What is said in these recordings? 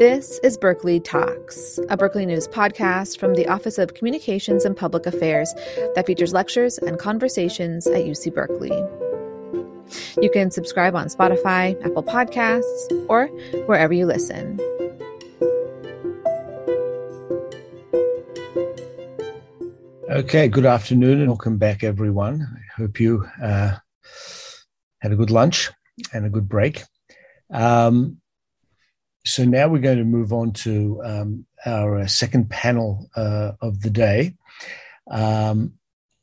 This is Berkeley Talks, a Berkeley News podcast from the Office of Communications and Public Affairs that features lectures and conversations at UC Berkeley. You can subscribe on Spotify, Apple Podcasts, or wherever you listen. Okay, good afternoon and welcome back, everyone. I hope you uh, had a good lunch and a good break. Um, so now we're going to move on to um, our uh, second panel uh, of the day um,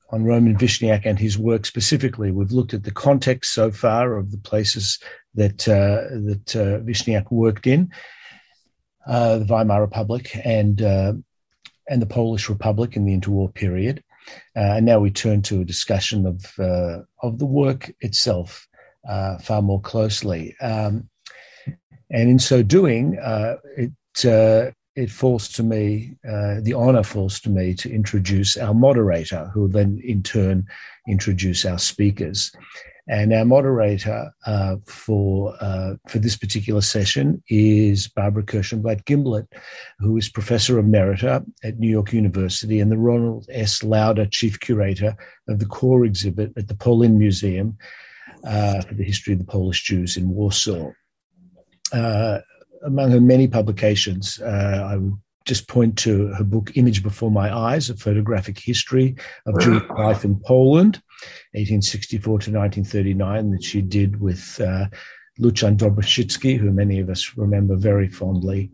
on Roman Vishniac and his work specifically. We've looked at the context so far of the places that uh, that uh, Vishniac worked in, uh, the Weimar Republic and uh, and the Polish Republic in the interwar period. and now we turn to a discussion of of the work itself far more closely. Um, and in so doing, uh, it uh, it falls to me, uh, the honor falls to me to introduce our moderator, who will then in turn introduce our speakers. And our moderator uh, for uh, for this particular session is Barbara Kirshenblatt Gimblett, who is Professor Emerita at New York University and the Ronald S. Lauder Chief Curator of the core exhibit at the Polin Museum uh, for the history of the Polish Jews in Warsaw among her many publications, uh, I would just point to her book Image Before My Eyes, a photographic history of Jewish life in Poland, 1864 to 1939, that she did with uh, Lucjan Dobroszycki, who many of us remember very fondly.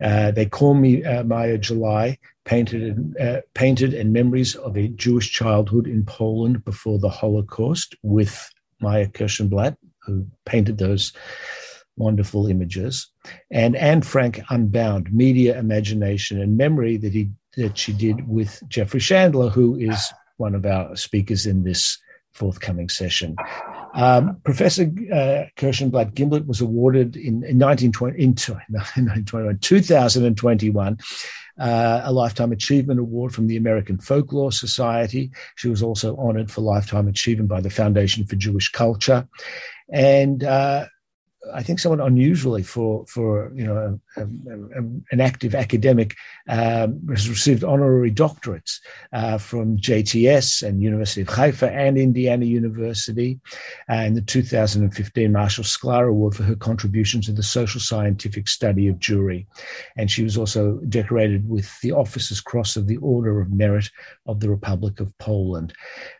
Uh, they call me uh, Mayer July, painted, uh, painted and memories of a Jewish childhood in Poland before the Holocaust with Mayer Kirshenblatt, who painted those wonderful images, and Anne Frank Unbound, Media, Imagination, and Memory that he that she did with Jeffrey Shandler, who is one of our speakers in this forthcoming session. Um, Professor uh, Kirshenblatt Gimblett was awarded in, in 1920, in, 1921, 2021 uh, a Lifetime Achievement Award from the American Folklore Society. She was also honored for Lifetime Achievement by the Foundation for Jewish Culture. And uh, I think somewhat unusually for for you know a, a, a, an active academic um, has received honorary doctorates uh, from JTS and University of Haifa and Indiana University, and the 2015 Marshall Sklare Award for her contribution to the social scientific study of Jewry, and she was also decorated with the Officer's Cross of the Order of Merit of the Republic of Poland.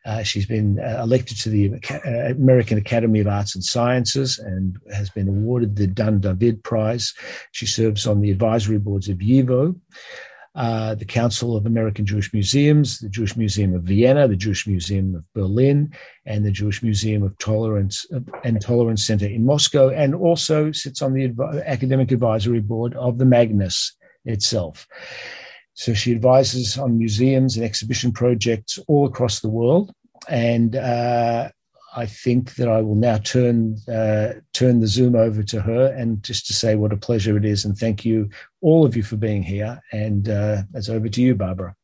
Uh, she's been uh, elected to the uh, American Academy of Arts and Sciences and has been awarded the Dan David Prize. She serves on the advisory boards of YIVO, uh, the Council of American Jewish Museums, the Jewish Museum of Vienna, the Jewish Museum of Berlin, and the Jewish Museum of Tolerance and Tolerance Center in Moscow, and also sits on the adv- academic advisory board of the Magnes itself. So she advises on museums and exhibition projects all across the world. And uh, I think that I will now turn uh, turn the Zoom over to her and just to say what a pleasure it is and thank you all of you for being here. And uh, it's over to you, Barbara.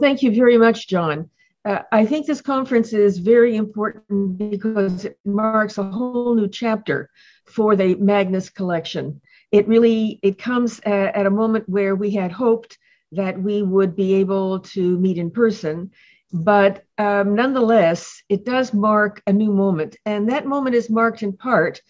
Thank you very much, John. Uh, I think this conference is very important because it marks a whole new chapter for the Magnes collection. It really it comes at, at a moment where we had hoped that we would be able to meet in person but um, nonetheless, it does mark a new moment. And that moment is marked in part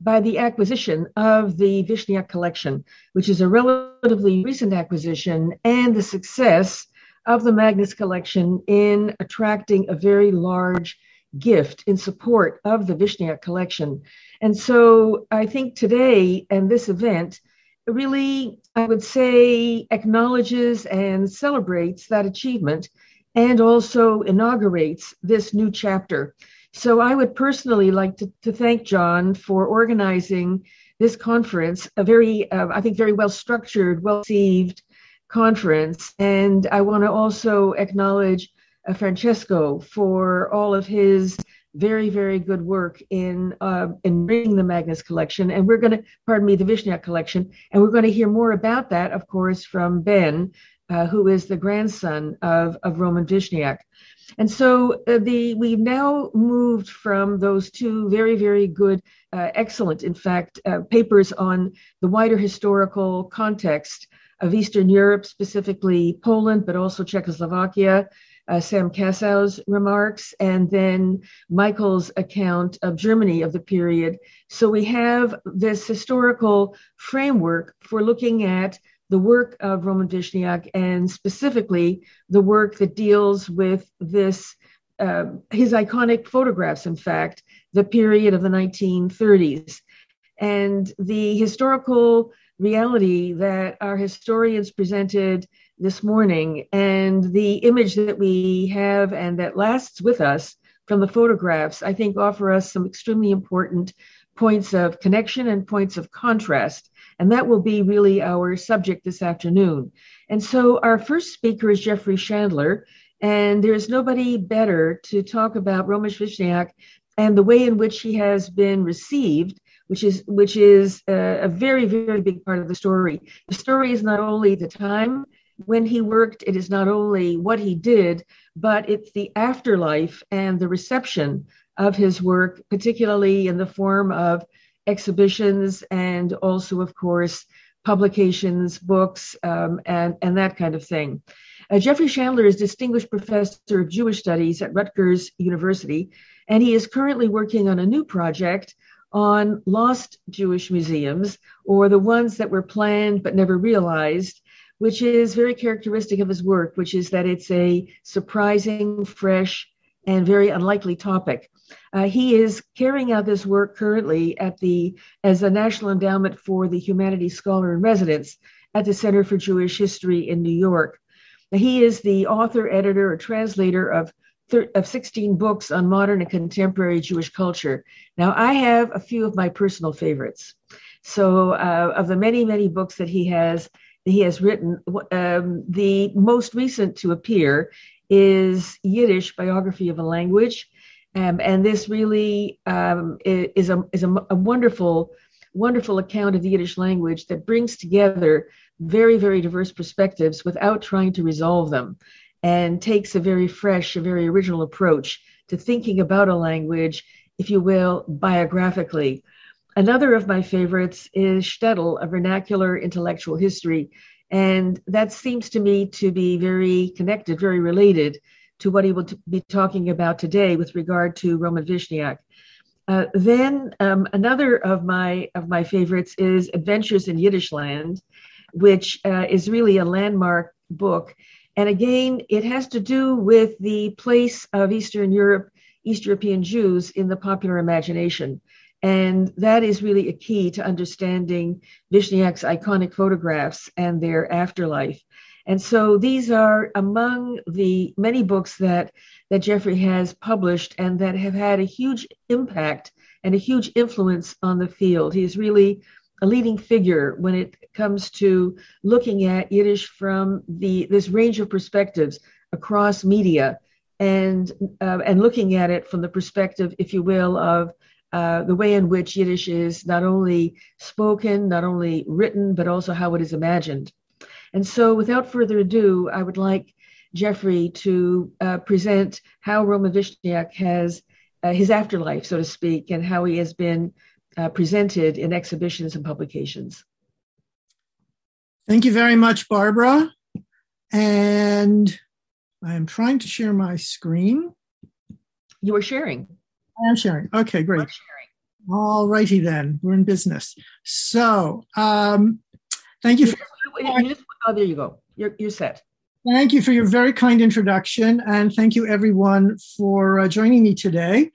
by the acquisition of the Vishniac collection, which is a relatively recent acquisition, and the success of the Magnes collection in attracting a very large gift in support of the Vishniac collection. And so I think today and this event really, I would say, acknowledges and celebrates that achievement and also inaugurates this new chapter. So I would personally like to, to thank John for organizing this conference, a very, uh, I think, very well structured, well received conference. And I want to also acknowledge uh, Francesco for all of his very, very good work in uh, in bringing the Magnes collection. And we're going to, pardon me, the Vishniac collection. And we're going to hear more about that, of course, from Ben, uh, who is the grandson of, of Roman Vishniac. And so uh, the we've now moved from those two very very good uh, excellent, in fact, uh, papers on the wider historical context of Eastern Europe, specifically Poland, but also Czechoslovakia, uh, Sam Kassow's remarks, and then Michael's account of Germany of the period. So we have this historical framework for looking at the work of Roman Vishniac and specifically the work that deals with this, uh, his iconic photographs, in fact, the period of the 1930s. And the historical reality that our historians presented this morning and the image that we have and that lasts with us from the photographs, I think offer us some extremely important points of connection and points of contrast. And that will be really our subject this afternoon. And so our first speaker is Jeffrey Shandler. And there's nobody better to talk about Roman Vishniac and the way in which he has been received which is which is a, a, very very big part of the story. The story is not only the time when he worked, it is not only what he did, but it's the afterlife and the reception of his work, particularly in the form of exhibitions and also, of course, publications, books, um, and, and that kind of thing. Uh, Jeffrey Shandler is Distinguished Professor of Jewish Studies at Rutgers University, and he is currently working on a new project on lost Jewish museums or the ones that were planned but never realized which is very characteristic of his work, which is that it's a surprising, fresh, and very unlikely topic. Uh, he is carrying out this work currently at the as a National Endowment for the Humanities Scholar in Residence at the Center for Jewish History in New York. He is the author, editor, or translator of thir- of 16 books on modern and contemporary Jewish culture. Now, I have a few of my personal favorites. So, uh, of the many, many books that he has, he has written. Um, the most recent to appear is Yiddish Biography of a Language. Um, and this really um, is, a, is a, a, wonderful, wonderful account of the Yiddish language that brings together very, very diverse perspectives without trying to resolve them and takes a very fresh, a very original approach to thinking about a language, if you will, biographically. Another of my favorites is Shtetl, a vernacular intellectual history. And that seems to me to be very connected, very related to what he will t- be talking about today with regard to Roman Vishniac. Uh, then um, another of my of my favorites is Adventures in Yiddishland, which uh, is really a landmark book. And again, it has to do with the place of Eastern Europe, East European Jews in the popular imagination. And that is really a key to understanding Vishniac's iconic photographs and their afterlife. And so these are among the many books that, that Jeffrey has published and that have had a huge impact and a huge influence on the field. He is really a leading figure when it comes to looking at Yiddish from the this range of perspectives across media and uh, and looking at it from the perspective, if you will, of uh, the way in which Yiddish is not only spoken, not only written, but also how it is imagined. And so, without further ado, I would like Jeffrey to uh, present how Roman Vishniac has uh, his afterlife, so to speak, and how he has been uh, presented in exhibitions and publications. Thank you very much, Barbara. And I am trying to share my screen. You are sharing. I am sharing. Okay, great. All righty then. We're in business. So um, thank you. For- you just, oh, there you go. You're, you're set. Thank you for your very kind introduction. And thank you, everyone, for uh, joining me today.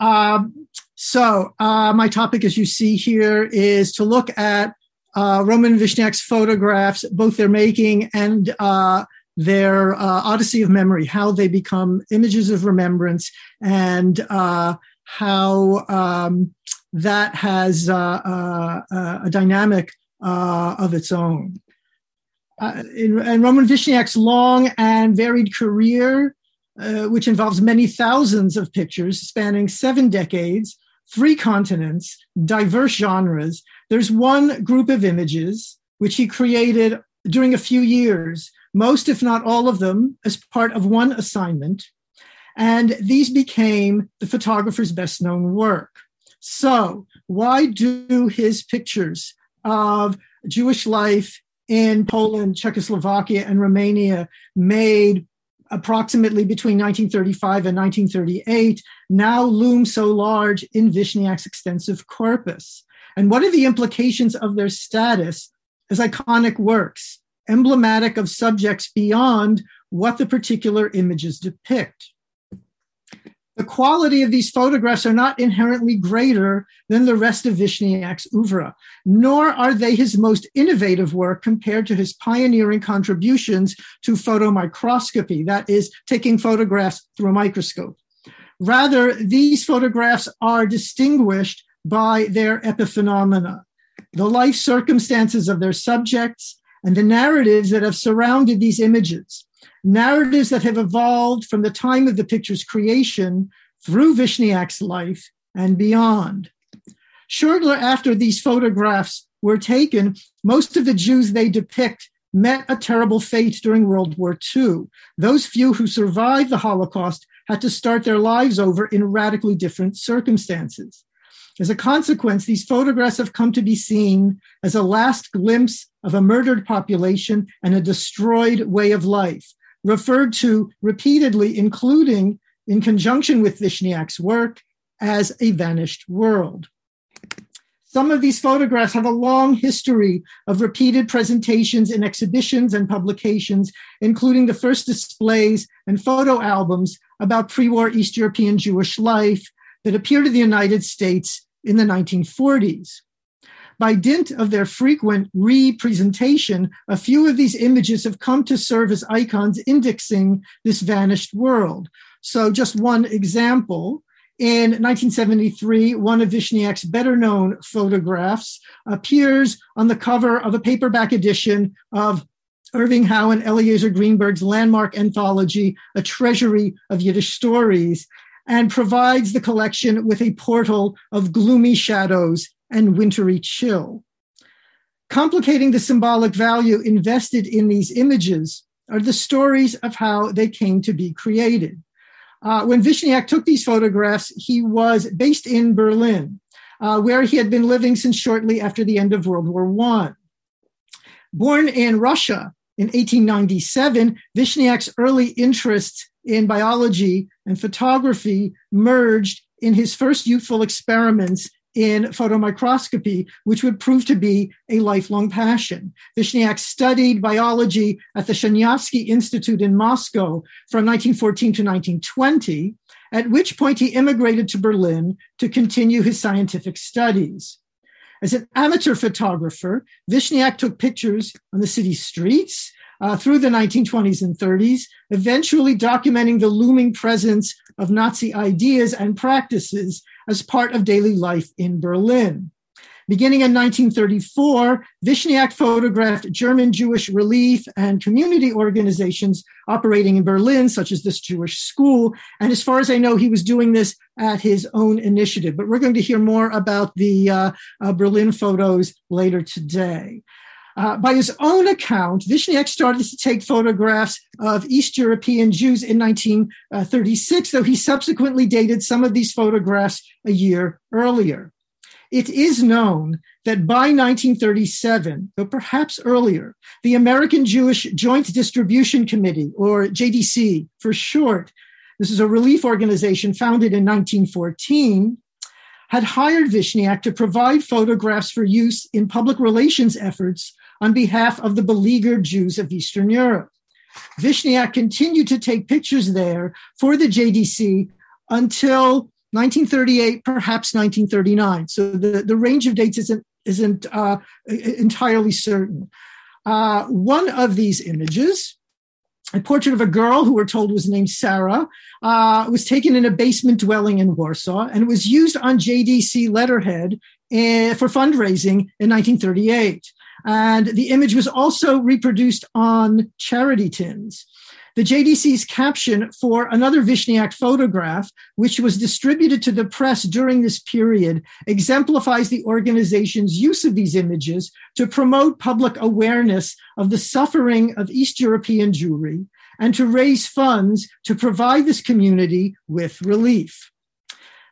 Um, so, uh, my topic, as you see here, is to look at uh, Roman Vishniac's photographs, both their making and uh, their uh, Odyssey of Memory, how they become images of remembrance, and uh, how um, that has a dynamic of its own. Uh, in, in, Roman Vishniac's long and varied career, uh, which involves many thousands of pictures spanning seven decades, three continents, diverse genres, there's one group of images which he created during a few years most, if not all of them, as part of one assignment. And these became the photographer's best known work. So, why do his pictures of Jewish life in Poland, Czechoslovakia, and Romania made approximately between 1935 and 1938 now loom so large in Vishniac's extensive corpus? And what are the implications of their status as iconic works, emblematic of subjects beyond what the particular images depict? The quality of these photographs are not inherently greater than the rest of Vishniac's oeuvre, nor are they his most innovative work compared to his pioneering contributions to photomicroscopy, that is, taking photographs through a microscope. Rather, these photographs are distinguished by their epiphenomena, the life circumstances of their subjects, and the narratives that have surrounded these images narratives that have evolved from the time of the picture's creation through Vishniac's life and beyond. Shortly after these photographs were taken, most of the Jews they depict met a terrible fate during World War II. Those few who survived the Holocaust had to start their lives over in radically different circumstances. As a consequence, these photographs have come to be seen as a last glimpse of a murdered population and a destroyed way of life, referred to repeatedly, including in conjunction with Vishniac's work, as a vanished world. Some of these photographs have a long history of repeated presentations in exhibitions and publications, including the first displays and photo albums about pre war East European Jewish life that appeared in the United States in the 1940s. By dint of their frequent representation, a few of these images have come to serve as icons indexing this vanished world. So, just one example. In 1973, one of Vishniac's better known photographs appears on the cover of a paperback edition of Irving Howe and Eliezer Greenberg's landmark anthology, A Treasury of Yiddish Stories, and provides the collection with a portal of gloomy shadows and wintry chill. Complicating the symbolic value invested in these images are the stories of how they came to be created. Uh, when Vishniac took these photographs, he was based in Berlin, uh, where he had been living since shortly after the end of World War I. Born in Russia in 1897, Vishniac's early interests in biology and photography merged in his first youthful experiments in photomicroscopy, which would prove to be a lifelong passion. Vishniac studied biology at the Shaniavsky Institute in Moscow from 1914 to 1920, at which point he immigrated to Berlin to continue his scientific studies. As an amateur photographer, Vishniac took pictures on the city streets uh, through the 1920s and 30s, eventually documenting the looming presence of Nazi ideas and practices as part of daily life in Berlin. Beginning in 1934, Vishniac photographed German Jewish relief and community organizations operating in Berlin, such as this Jewish school. And as far as I know, he was doing this at his own initiative. But we're going to hear more about the uh, uh, Berlin photos later today. Uh, by his own account, Vishniac started to take photographs of East European Jews in 1936, though he subsequently dated some of these photographs a year earlier. It is known that by 1937, though perhaps earlier, the American Jewish Joint Distribution Committee, or JDC for short, this is a relief organization founded in 1914, had hired Vishniac to provide photographs for use in public relations efforts on behalf of the beleaguered Jews of Eastern Europe. Vishniac continued to take pictures there for the JDC until 1938, perhaps 1939. So the, the range of dates isn't, isn't uh, entirely certain. Uh, one of these images, a portrait of a girl who we're told was named Sarah, uh, was taken in a basement dwelling in Warsaw and was used on JDC letterhead uh, for fundraising in 1938. And the image was also reproduced on charity tins. The JDC's caption for another Vishniac photograph, which was distributed to the press during this period, exemplifies the organization's use of these images to promote public awareness of the suffering of East European Jewry and to raise funds to provide this community with relief.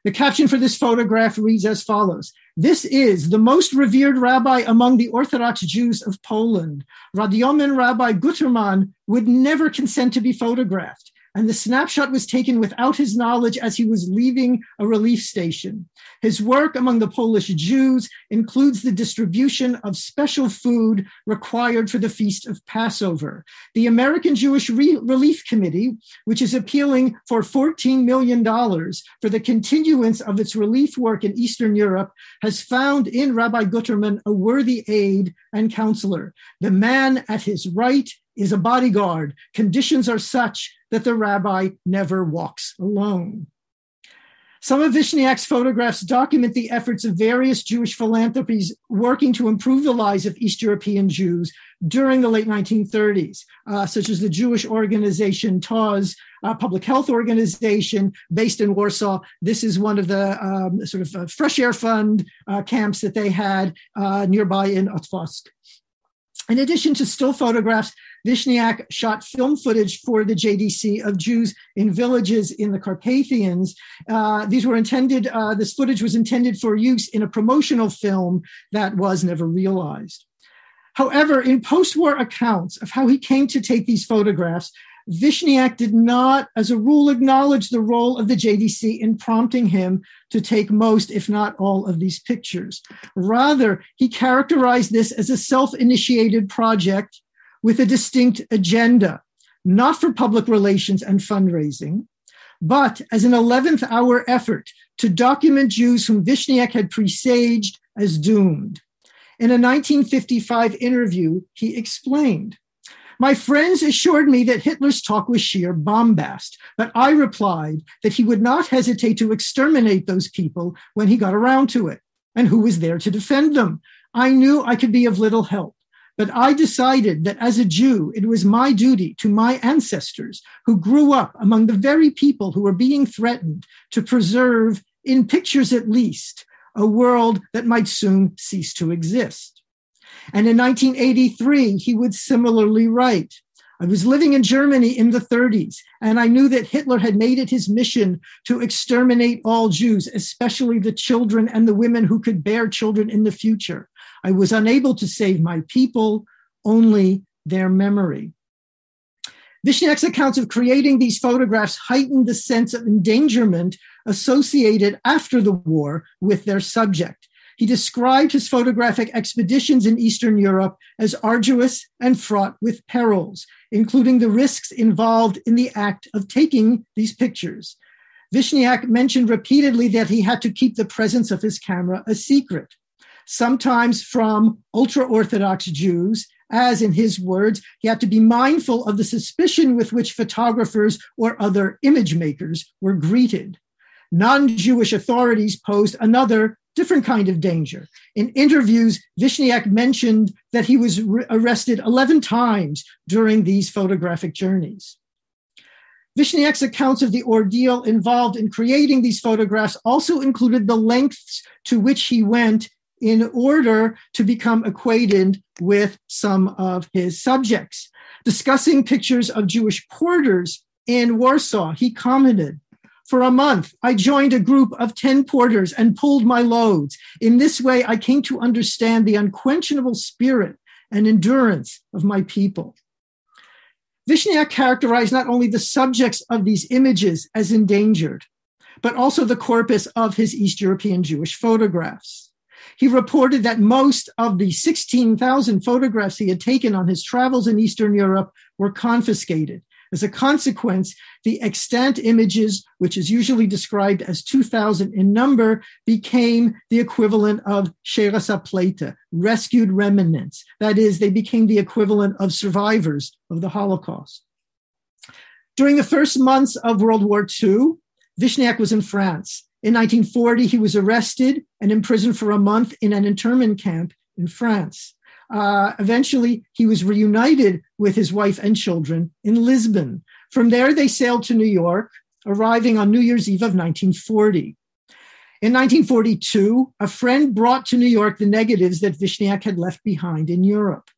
The caption for this photograph reads as follows This is the most revered rabbi among the Orthodox Jews of Poland. Radzymin Rabbi Guterman would never consent to be photographed and the snapshot was taken without his knowledge as he was leaving a relief station. His work among the Polish Jews includes the distribution of special food required for the feast of Passover. The American Jewish Re- Relief Committee, which is appealing for $14 million for the continuance of its relief work in Eastern Europe, has found in Rabbi Guterman a worthy aid and counselor. The man at his right is a bodyguard. Conditions are such that the rabbi never walks alone. Some of Vishniac's photographs document the efforts of various Jewish philanthropies working to improve the lives of East European Jews during the late 1930s, uh, such as the Jewish organization TOZ, a public health organization based in Warsaw. This is one of the um, sort of uh, fresh air fund uh, camps that they had uh, nearby in Otwock. In addition to still photographs, Vishniac shot film footage for the JDC of Jews in villages in the Carpathians. Uh, these were intended, uh, this footage was intended for use in a promotional film that was never realized. However, in post war accounts of how he came to take these photographs, Vishniac did not, as a rule, acknowledge the role of the JDC in prompting him to take most, if not all, of these pictures. Rather, he characterized this as a self initiated project with a distinct agenda, not for public relations and fundraising, but as an 11th hour effort to document Jews whom Vishniac had presaged as doomed. In a 1955 interview, he explained my friends assured me that Hitler's talk was sheer bombast, but I replied that he would not hesitate to exterminate those people when he got around to it. And who was there to defend them? I knew I could be of little help. But I decided that as a Jew, it was my duty to my ancestors who grew up among the very people who were being threatened to preserve, in pictures at least, a world that might soon cease to exist. And in 1983, he would similarly write. I was living in Germany in the 30s, and I knew that Hitler had made it his mission to exterminate all Jews, especially the children and the women who could bear children in the future. I was unable to save my people, only their memory. Vishniac's accounts of creating these photographs heightened the sense of endangerment associated after the war with their subject. He described his photographic expeditions in Eastern Europe as arduous and fraught with perils, including the risks involved in the act of taking these pictures. Vishniac mentioned repeatedly that he had to keep the presence of his camera a secret, sometimes from ultra Orthodox Jews, as in his words, he had to be mindful of the suspicion with which photographers or other image makers were greeted. Non Jewish authorities posed another different kind of danger. In interviews, Vishniac mentioned that he was re- arrested 11 times during these photographic journeys. Vishniac's accounts of the ordeal involved in creating these photographs also included the lengths to which he went in order to become acquainted with some of his subjects. Discussing pictures of Jewish porters in Warsaw, he commented, for a month, I joined a group of 10 porters and pulled my loads. In this way, I came to understand the unquenchable spirit and endurance of my people. Vishniac characterized not only the subjects of these images as endangered, but also the corpus of his East European Jewish photographs. He reported that most of the 16,000 photographs he had taken on his travels in Eastern Europe were confiscated as a consequence, the extant images, which is usually described as 2,000 in number, became the equivalent of Sherasa Pleta, rescued remnants. That is, they became the equivalent of survivors of the Holocaust. During the first months of World War II, Vishniac was in France. In 1940, he was arrested and imprisoned for a month in an internment camp in France. Uh, eventually, he was reunited with his wife and children in Lisbon. From there, they sailed to New York, arriving on New Year's Eve of 1940. In 1942, a friend brought to New York the negatives that Vishniac had left behind in Europe.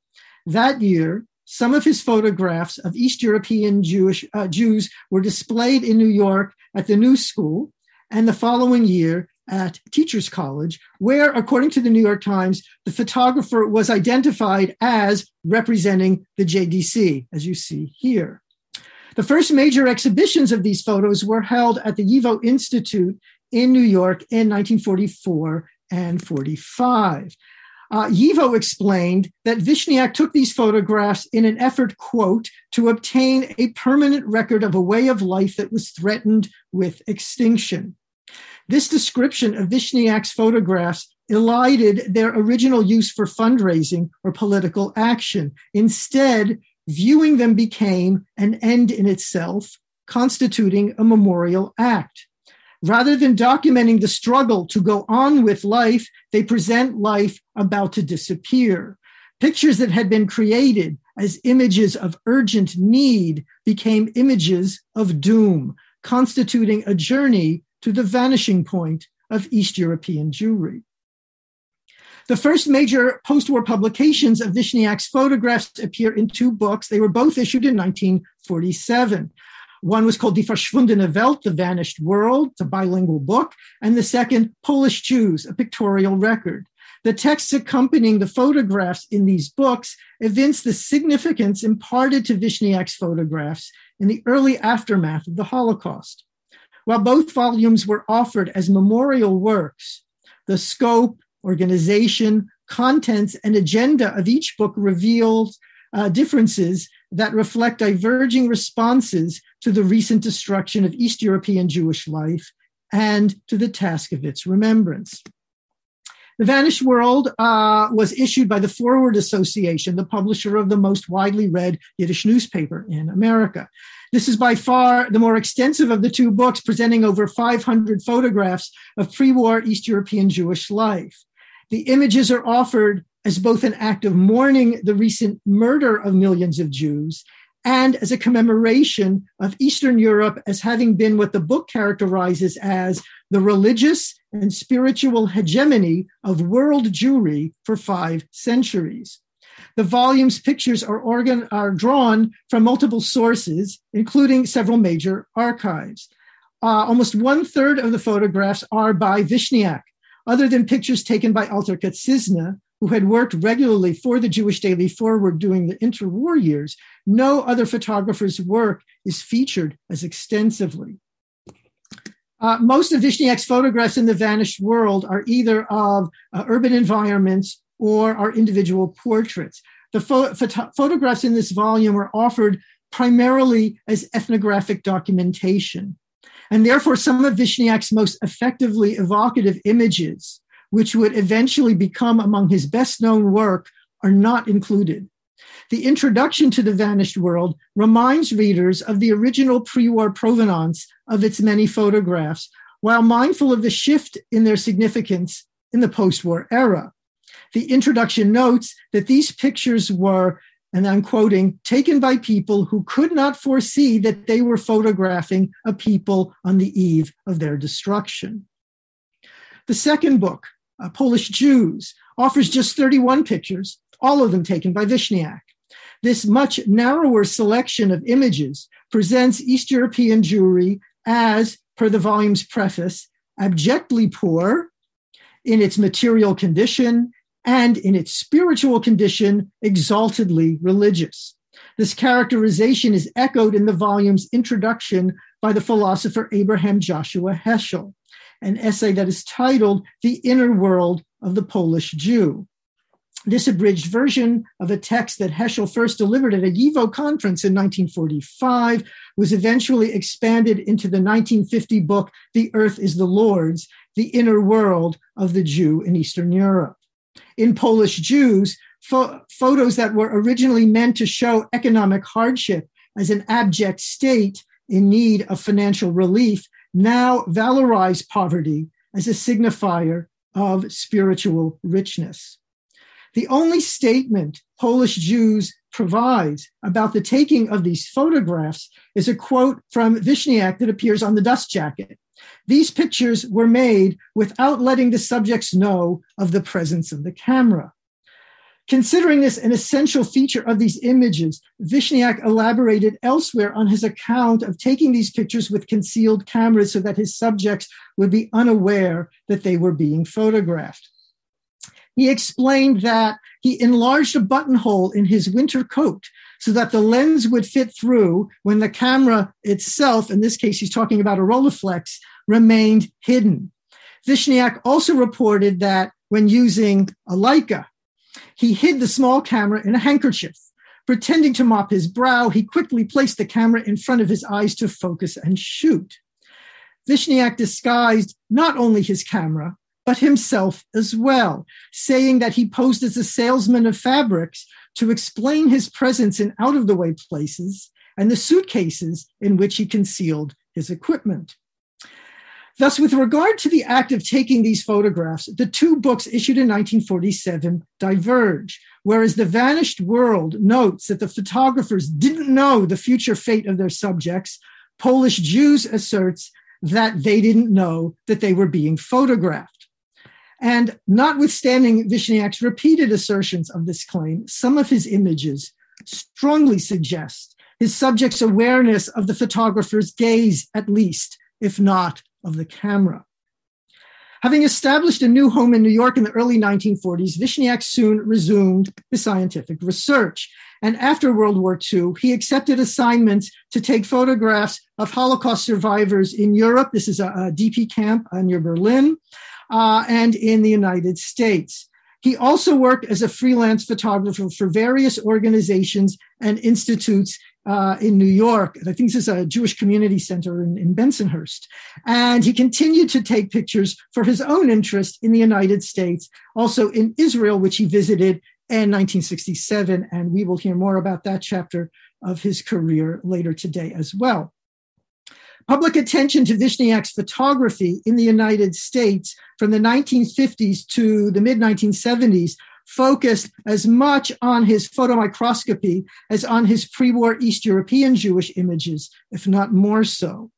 That year, some of his photographs of East European Jewish, uh, Jews were displayed in New York at the New School, and the following year at Teachers College, where, according to the New York Times, the photographer was identified as representing the JDC, as you see here. The first major exhibitions of these photos were held at the YIVO Institute in New York in 1944 and 45. Uh, YIVO explained that Vishniac took these photographs in an effort, quote, to obtain a permanent record of a way of life that was threatened with extinction. This description of Vishniac's photographs elided their original use for fundraising or political action. Instead, viewing them became an end in itself, constituting a memorial act. Rather than documenting the struggle to go on with life, they present life about to disappear. Pictures that had been created as images of urgent need became images of doom, constituting a journey to the vanishing point of East European Jewry. The first major post war publications of Vishniac's photographs appear in two books. They were both issued in 1947. One was called Die Verschwundene Welt, The Vanished World, a bilingual book, and the second, Polish Jews, a pictorial record. The texts accompanying the photographs in these books evince the significance imparted to Vishniac's photographs in the early aftermath of the Holocaust. While both volumes were offered as memorial works, the scope, organization, contents, and agenda of each book reveals uh, differences that reflect diverging responses to the recent destruction of East European Jewish life and to the task of its remembrance. The Vanished World uh, was issued by the Forward Association, the publisher of the most widely read Yiddish newspaper in America. This is by far the more extensive of the two books, presenting over 500 photographs of pre war East European Jewish life. The images are offered as both an act of mourning the recent murder of millions of Jews and as a commemoration of Eastern Europe as having been what the book characterizes as the religious and spiritual hegemony of world Jewry for five centuries. The volume's pictures are, organ, are drawn from multiple sources, including several major archives. Uh, almost one third of the photographs are by Vishniac, other than pictures taken by Alter Kacyzne, who had worked regularly for the Jewish Daily Forward during the interwar years, no other photographer's work is featured as extensively. Uh, most of Vishniac's photographs in the vanished world are either of uh, urban environments or are individual portraits. The pho- photo- photographs in this volume are offered primarily as ethnographic documentation. And therefore, some of Vishniac's most effectively evocative images which would eventually become among his best known work, are not included. The introduction to the vanished world reminds readers of the original pre war provenance of its many photographs, while mindful of the shift in their significance in the post war era. The introduction notes that these pictures were, and I'm quoting, taken by people who could not foresee that they were photographing a people on the eve of their destruction. The second book, uh, Polish Jews, offers just 31 pictures, all of them taken by Vishniac. This much narrower selection of images presents East European Jewry as, per the volume's preface, abjectly poor in its material condition and in its spiritual condition, exaltedly religious. This characterization is echoed in the volume's introduction by the philosopher Abraham Joshua Heschel an essay that is titled The Inner World of the Polish Jew. This abridged version of a text that Heschel first delivered at a YIVO conference in 1945 was eventually expanded into the 1950 book, The Earth is the Lord's, The Inner World of the Jew in Eastern Europe. In Polish Jews, pho- photos that were originally meant to show economic hardship as an abject state in need of financial relief now valorize poverty as a signifier of spiritual richness. The only statement Polish Jews provides about the taking of these photographs is a quote from Vishniac that appears on the dust jacket. These pictures were made without letting the subjects know of the presence of the camera. Considering this an essential feature of these images, Vishniac elaborated elsewhere on his account of taking these pictures with concealed cameras so that his subjects would be unaware that they were being photographed. He explained that he enlarged a buttonhole in his winter coat so that the lens would fit through when the camera itself, in this case, he's talking about a Rolleiflex, remained hidden. Vishniac also reported that when using a Leica, he hid the small camera in a handkerchief. Pretending to mop his brow, he quickly placed the camera in front of his eyes to focus and shoot. Vishniac disguised not only his camera, but himself as well, saying that he posed as a salesman of fabrics to explain his presence in out of the way places and the suitcases in which he concealed his equipment. Thus, with regard to the act of taking these photographs, the two books issued in 1947 diverge. Whereas The Vanished World notes that the photographers didn't know the future fate of their subjects, Polish Jews asserts that they didn't know that they were being photographed. And notwithstanding Vishniac's repeated assertions of this claim, some of his images strongly suggest his subject's awareness of the photographer's gaze, at least, if not of the camera. Having established a new home in New York in the early 1940s, Vishniac soon resumed his scientific research. And after World War II, he accepted assignments to take photographs of Holocaust survivors in Europe. This is a, a DP camp near Berlin uh, and in the United States. He also worked as a freelance photographer for various organizations and institutes uh, in New York. I think this is a Jewish community center in, in Bensonhurst. And he continued to take pictures for his own interest in the United States, also in Israel, which he visited in 1967. And we will hear more about that chapter of his career later today as well. Public attention to Vishniac's photography in the United States from the 1950s to the mid 1970s focused as much on his photomicroscopy as on his pre war East European Jewish images, if not more so.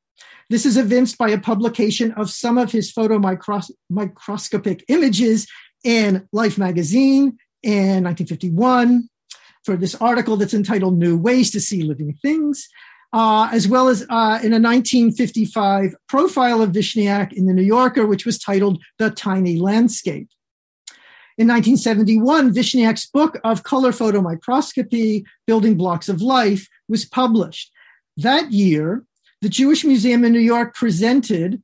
This is evinced by a publication of some of his photomicroscopic images in Life magazine in 1951 for this article that's entitled New Ways to See Living Things uh, as well as uh, in a 1955 profile of Vishniac in the New Yorker, which was titled The Tiny Landscape. In 1971, Vishniac's book of color photomicroscopy, Building Blocks of Life, was published. That year, the Jewish Museum in New York presented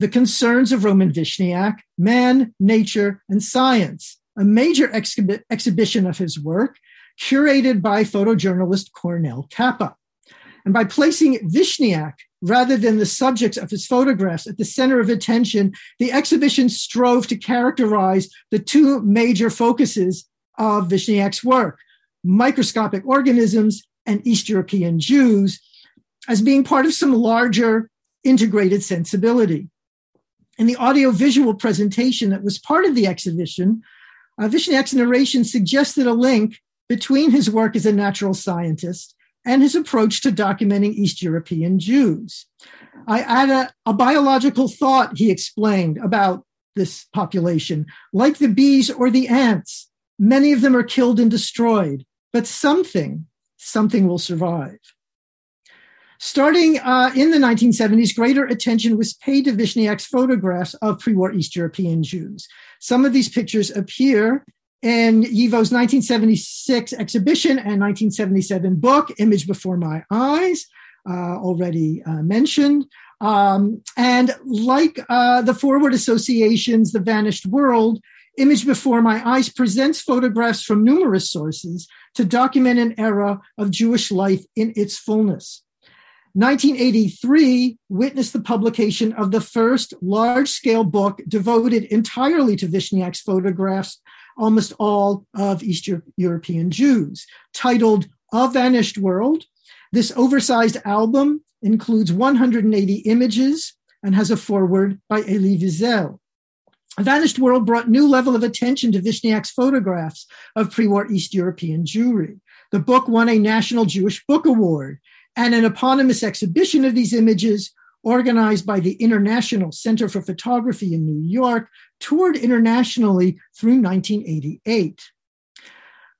The Concerns of Roman Vishniac, Man, Nature, and Science, a major exhibition of his work curated by photojournalist Cornell Capa. And by placing Vishniac rather than the subjects of his photographs at the center of attention, the exhibition strove to characterize the two major focuses of Vishniac's work microscopic organisms and East European Jews as being part of some larger integrated sensibility. In the audiovisual presentation that was part of the exhibition, uh, Vishniac's narration suggested a link between his work as a natural scientist and his approach to documenting East European Jews. I add a, a biological thought, he explained, about this population. Like the bees or the ants, many of them are killed and destroyed, but something, something will survive. Starting uh, in the 1970s, greater attention was paid to Vishniac's photographs of pre war East European Jews. Some of these pictures appear in YIVO's 1976 exhibition and 1977 book, Image Before My Eyes, uh, already uh, mentioned. Um, and like uh, the Forward Association's The Vanished World, Image Before My Eyes presents photographs from numerous sources to document an era of Jewish life in its fullness. 1983 witnessed the publication of the first large scale book devoted entirely to Vishniac's photographs almost all of East European Jews. Titled A Vanished World, this oversized album includes 180 images and has a foreword by Elie Wiesel. A Vanished World brought new level of attention to Vishniac's photographs of pre-war East European Jewry. The book won a National Jewish Book Award, and an eponymous exhibition of these images organized by the International Center for Photography in New York, toured internationally through 1988.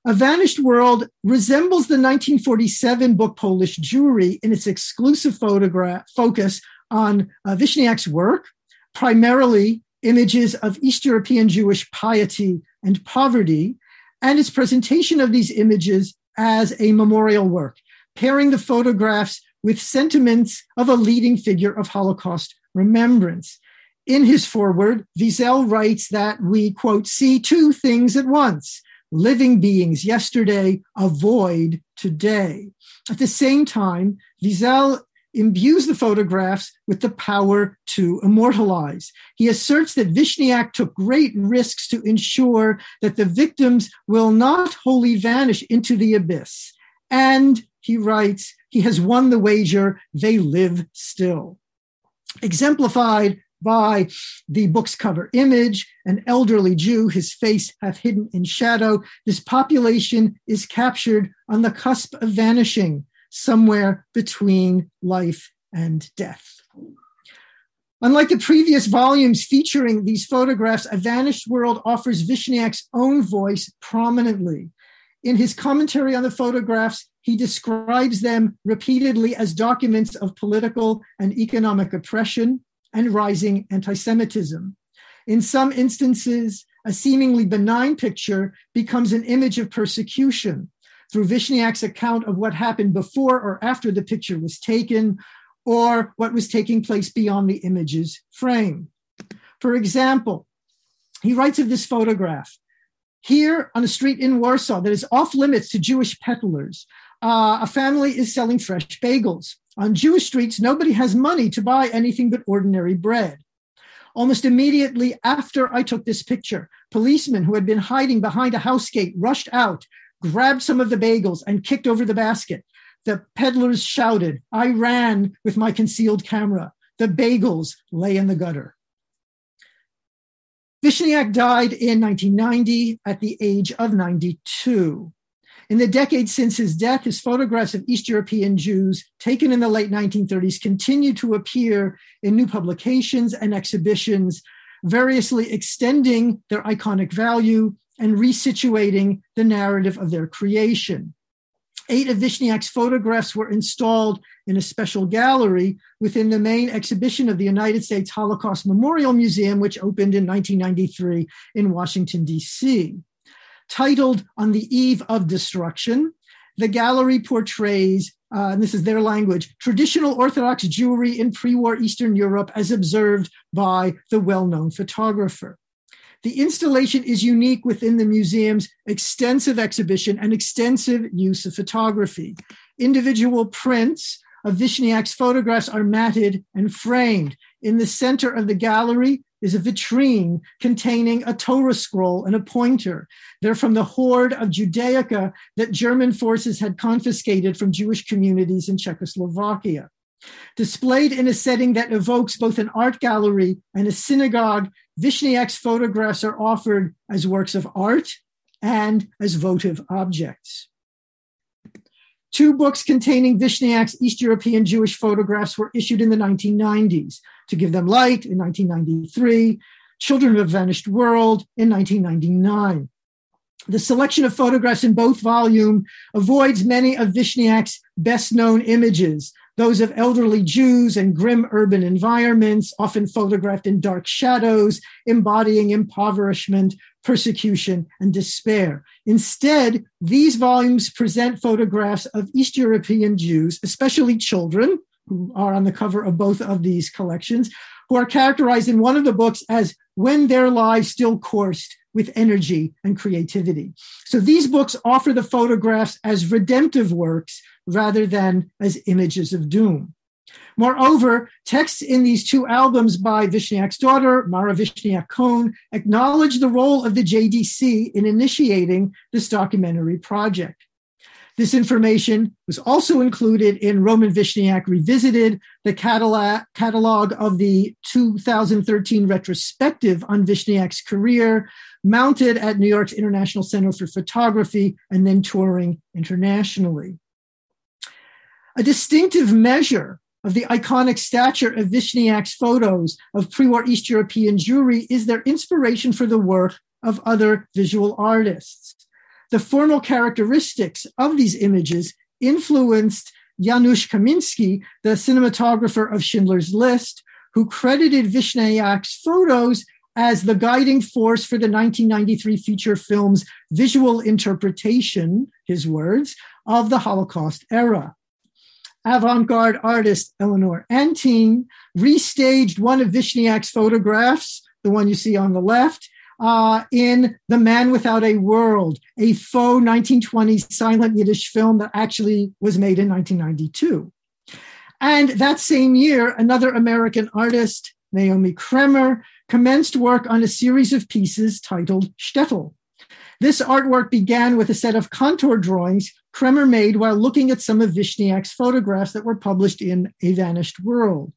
A Vanished World resembles the 1947 book Polish Jewry in its exclusive photograph focus on uh, Vishniac's work, primarily images of East European Jewish piety and poverty, and its presentation of these images as a memorial work, pairing the photographs with sentiments of a leading figure of Holocaust remembrance. In his foreword, Wiesel writes that we, quote, see two things at once living beings yesterday, a void today. At the same time, Wiesel imbues the photographs with the power to immortalize. He asserts that Vishniac took great risks to ensure that the victims will not wholly vanish into the abyss. And he writes, he has won the wager, they live still. Exemplified by the book's cover image, an elderly Jew, his face half hidden in shadow. This population is captured on the cusp of vanishing, somewhere between life and death. Unlike the previous volumes featuring these photographs, A Vanished World offers Vishniac's own voice prominently. In his commentary on the photographs, he describes them repeatedly as documents of political and economic oppression and rising anti Semitism. In some instances, a seemingly benign picture becomes an image of persecution through Vishniac's account of what happened before or after the picture was taken, or what was taking place beyond the image's frame. For example, he writes of this photograph here on a street in Warsaw that is off limits to Jewish peddlers. Uh, a family is selling fresh bagels. On Jewish streets, nobody has money to buy anything but ordinary bread. Almost immediately after I took this picture, policemen who had been hiding behind a house gate rushed out, grabbed some of the bagels, and kicked over the basket. The peddlers shouted. I ran with my concealed camera. The bagels lay in the gutter. Vishniac died in 1990 at the age of 92. In the decades since his death, his photographs of East European Jews taken in the late 1930s continue to appear in new publications and exhibitions, variously extending their iconic value and resituating the narrative of their creation. Eight of Vishniac's photographs were installed in a special gallery within the main exhibition of the United States Holocaust Memorial Museum, which opened in 1993 in Washington, D.C titled On the Eve of Destruction. The gallery portrays, uh, and this is their language, traditional Orthodox Jewry in pre war Eastern Europe as observed by the well known photographer. The installation is unique within the museum's extensive exhibition and extensive use of photography. Individual prints of Vishniac's photographs are matted and framed. In the center of the gallery, is a vitrine containing a Torah scroll and a pointer. They're from the hoard of Judaica that German forces had confiscated from Jewish communities in Czechoslovakia. Displayed in a setting that evokes both an art gallery and a synagogue, Vishniac's photographs are offered as works of art and as votive objects. Two books containing Vishniac's East European Jewish photographs were issued in the 1990s. To Give Them Light in 1993, Children of a Vanished World in 1999. The selection of photographs in both volume avoids many of Vishniac's best known images, those of elderly Jews and grim urban environments, often photographed in dark shadows, embodying impoverishment, persecution, and despair. Instead, these volumes present photographs of East European Jews, especially children, who are on the cover of both of these collections, who are characterized in one of the books as when their lives still coursed with energy and creativity. So these books offer the photographs as redemptive works rather than as images of doom. Moreover, texts in these two albums by Vishniac's daughter, Mara Vishniac Kohn, acknowledge the role of the JDC in initiating this documentary project. This information was also included in Roman Vishniac Revisited, the catalog of the 2013 retrospective on Vishniac's career, mounted at New York's International Center for Photography and then touring internationally. A distinctive measure of the iconic stature of Vishniac's photos of pre-war East European Jewry is their inspiration for the work of other visual artists. the formal characteristics of these images influenced Janusz Kaminski, the cinematographer of Schindler's List, who credited Vishniac's photos as the guiding force for the 1993 feature film's visual interpretation, his words, of the Holocaust era. Avant garde artist Eleanor Antin restaged one of Vishniac's photographs, the one you see on the left, uh, in The Man Without a World, a faux 1920s silent Yiddish film that actually was made in 1992. And that same year, another American artist, Naomi Kremer, commenced work on a series of pieces titled Shtetl. This artwork began with a set of contour drawings Kremer made while looking at some of Vishniac's photographs that were published in A Vanished World.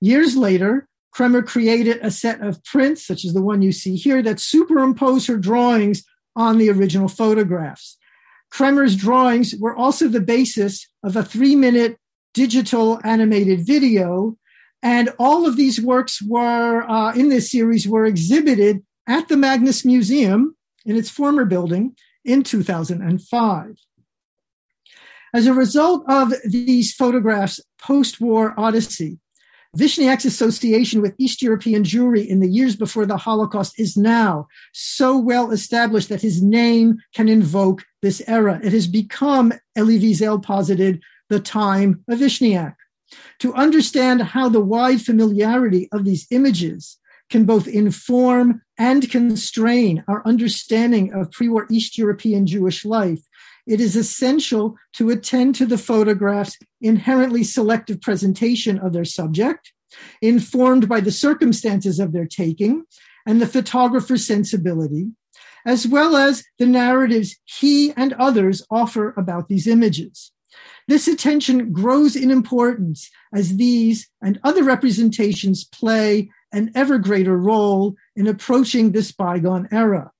Years later, Kremer created a set of prints, such as the one you see here, that superimpose her drawings on the original photographs. Kremer's drawings were also the basis of a three minute digital animated video and all of these works were uh, in this series were exhibited at the Magnes Museum in its former building in 2005. As a result of these photographs' post war odyssey, Vishniac's association with East European Jewry in the years before the Holocaust is now so well established that his name can invoke this era. It has become, Elie Wiesel posited, the time of Vishniac to understand how the wide familiarity of these images can both inform and constrain our understanding of pre war East European Jewish life, it is essential to attend to the photograph's inherently selective presentation of their subject, informed by the circumstances of their taking and the photographer's sensibility, as well as the narratives he and others offer about these images. This attention grows in importance as these and other representations play an ever greater role in approaching this bygone era.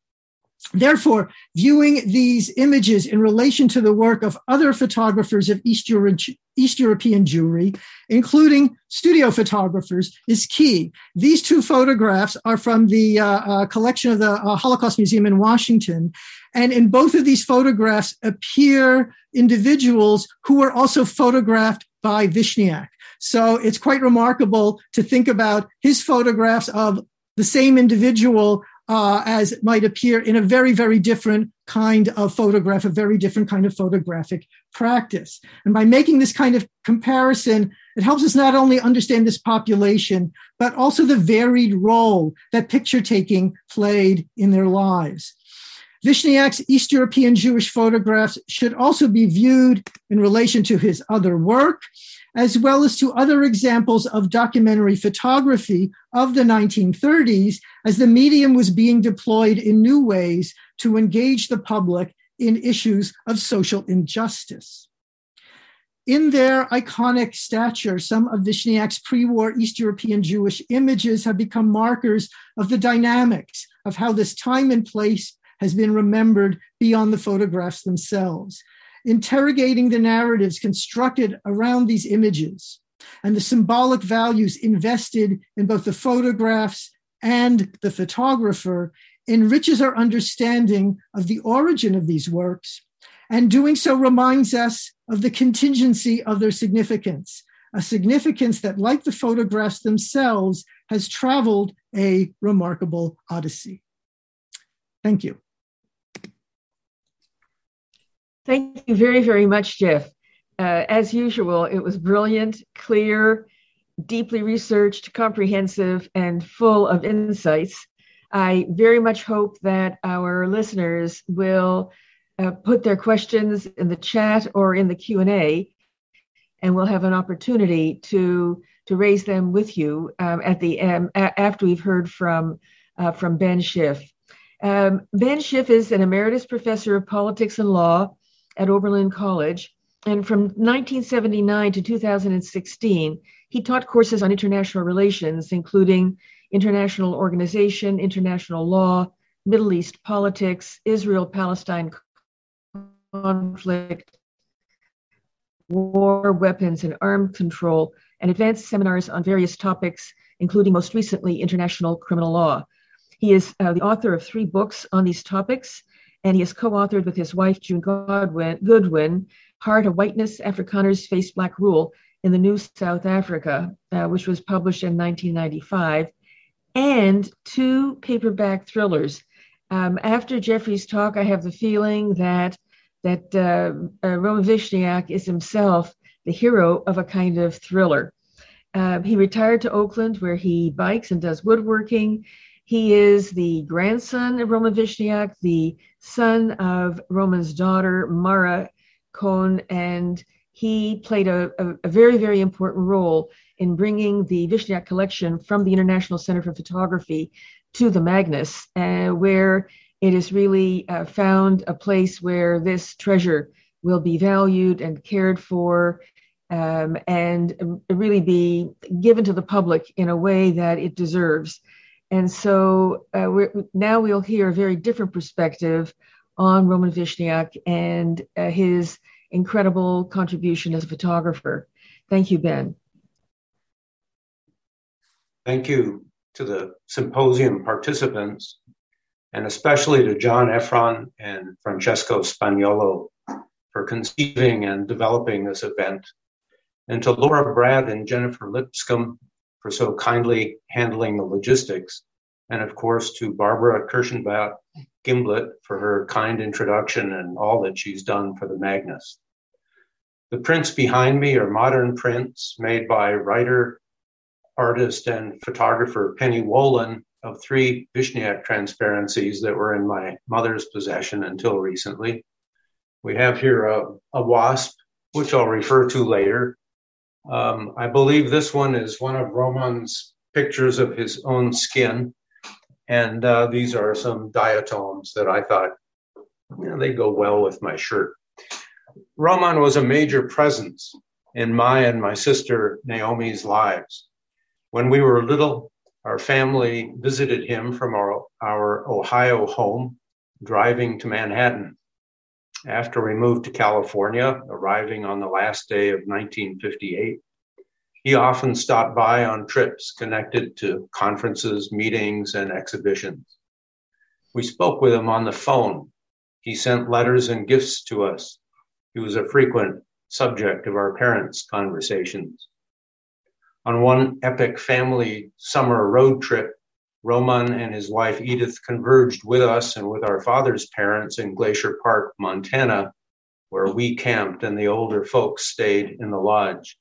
Therefore, viewing these images in relation to the work of other photographers of East, Euro- East, European Jewry, including studio photographers, is key. These two photographs are from the uh, uh, collection of the uh, Holocaust Museum in Washington. And in both of these photographs appear individuals who were also photographed by Vishniac. So it's quite remarkable to think about his photographs of the same individual uh, as it might appear in a very, very different kind of photograph, a very different kind of photographic practice. And by making this kind of comparison, it helps us not only understand this population, but also the varied role that picture taking played in their lives. Vishniac's East European Jewish photographs should also be viewed in relation to his other work as well as to other examples of documentary photography of the 1930s as the medium was being deployed in new ways to engage the public in issues of social injustice. In their iconic stature, some of Vishniac's pre war East European Jewish images have become markers of the dynamics of how this time and place has been remembered beyond the photographs themselves interrogating the narratives constructed around these images and the symbolic values invested in both the photographs and the photographer enriches our understanding of the origin of these works. And doing so reminds us of the contingency of their significance, a significance that, like the photographs themselves, has traveled a remarkable odyssey. Thank you. Thank you very, very much, Jeff. Uh, as usual, it was brilliant, clear, deeply researched, comprehensive, and full of insights. I very much hope that our listeners will uh, put their questions in the chat or in the Q&A, and we'll have an opportunity to, to raise them with you um, at the um, a- after we've heard from, uh, from Ben Schiff. Um, ben Schiff is an emeritus professor of politics and law at Oberlin College. And from 1979 to 2016, he taught courses on international relations, including international organization, international law, Middle East politics, Israel Palestine conflict, war, weapons, and arms control, and advanced seminars on various topics, including most recently international criminal law. He is uh, the author of three books on these topics, and he has co-authored with his wife June Godwin, Goodwin, "Heart of Whiteness: Afrikaners Face Black Rule" in the New South Africa, uh, which was published in 1995, and two paperback thrillers. Um, after Jeffrey's talk, I have the feeling that that uh, uh, Roman Vishniac is himself the hero of a kind of thriller. Uh, he retired to Oakland, where he bikes and does woodworking. He is the grandson of Roman Vishniac, the son of Roman's daughter, Mara Kohn, and he played a, a, a, very, very important role in bringing the Vishniac collection from the International Center for Photography to the Magnes, uh, where it has really uh, found a place where this treasure will be valued and cared for um, and really be given to the public in a way that it deserves. And so uh, now we'll hear a very different perspective on Roman Vishniac and uh, his incredible contribution as a photographer. Thank you, Ben. Thank you to the symposium participants, and especially to John Efron and Francesco Spagnolo for conceiving and developing this event, and to Laura Brad and Jennifer Lipscomb for so kindly handling the logistics, and of course to Barbara Kirshenblatt Gimblett for her kind introduction and all that she's done for the Magnes. The prints behind me are modern prints made by writer, artist, and photographer Penny Wolin of three Vishniac transparencies that were in my mother's possession until recently. We have here a, a wasp, which I'll refer to later. Um, I believe this one is one of Roman's pictures of his own skin. And uh, these are some diatoms that I thought you know, they go well with my shirt. Roman was a major presence in my and my sister Naomi's lives. When we were little, our family visited him from our, our Ohio home, driving to Manhattan. After we moved to California, arriving on the last day of 1958, he often stopped by on trips connected to conferences, meetings, and exhibitions. We spoke with him on the phone. He sent letters and gifts to us. He was a frequent subject of our parents' conversations. On one epic family summer road trip, Roman and his wife Edith converged with us and with our father's parents in Glacier Park, Montana, where we camped and the older folks stayed in the lodge.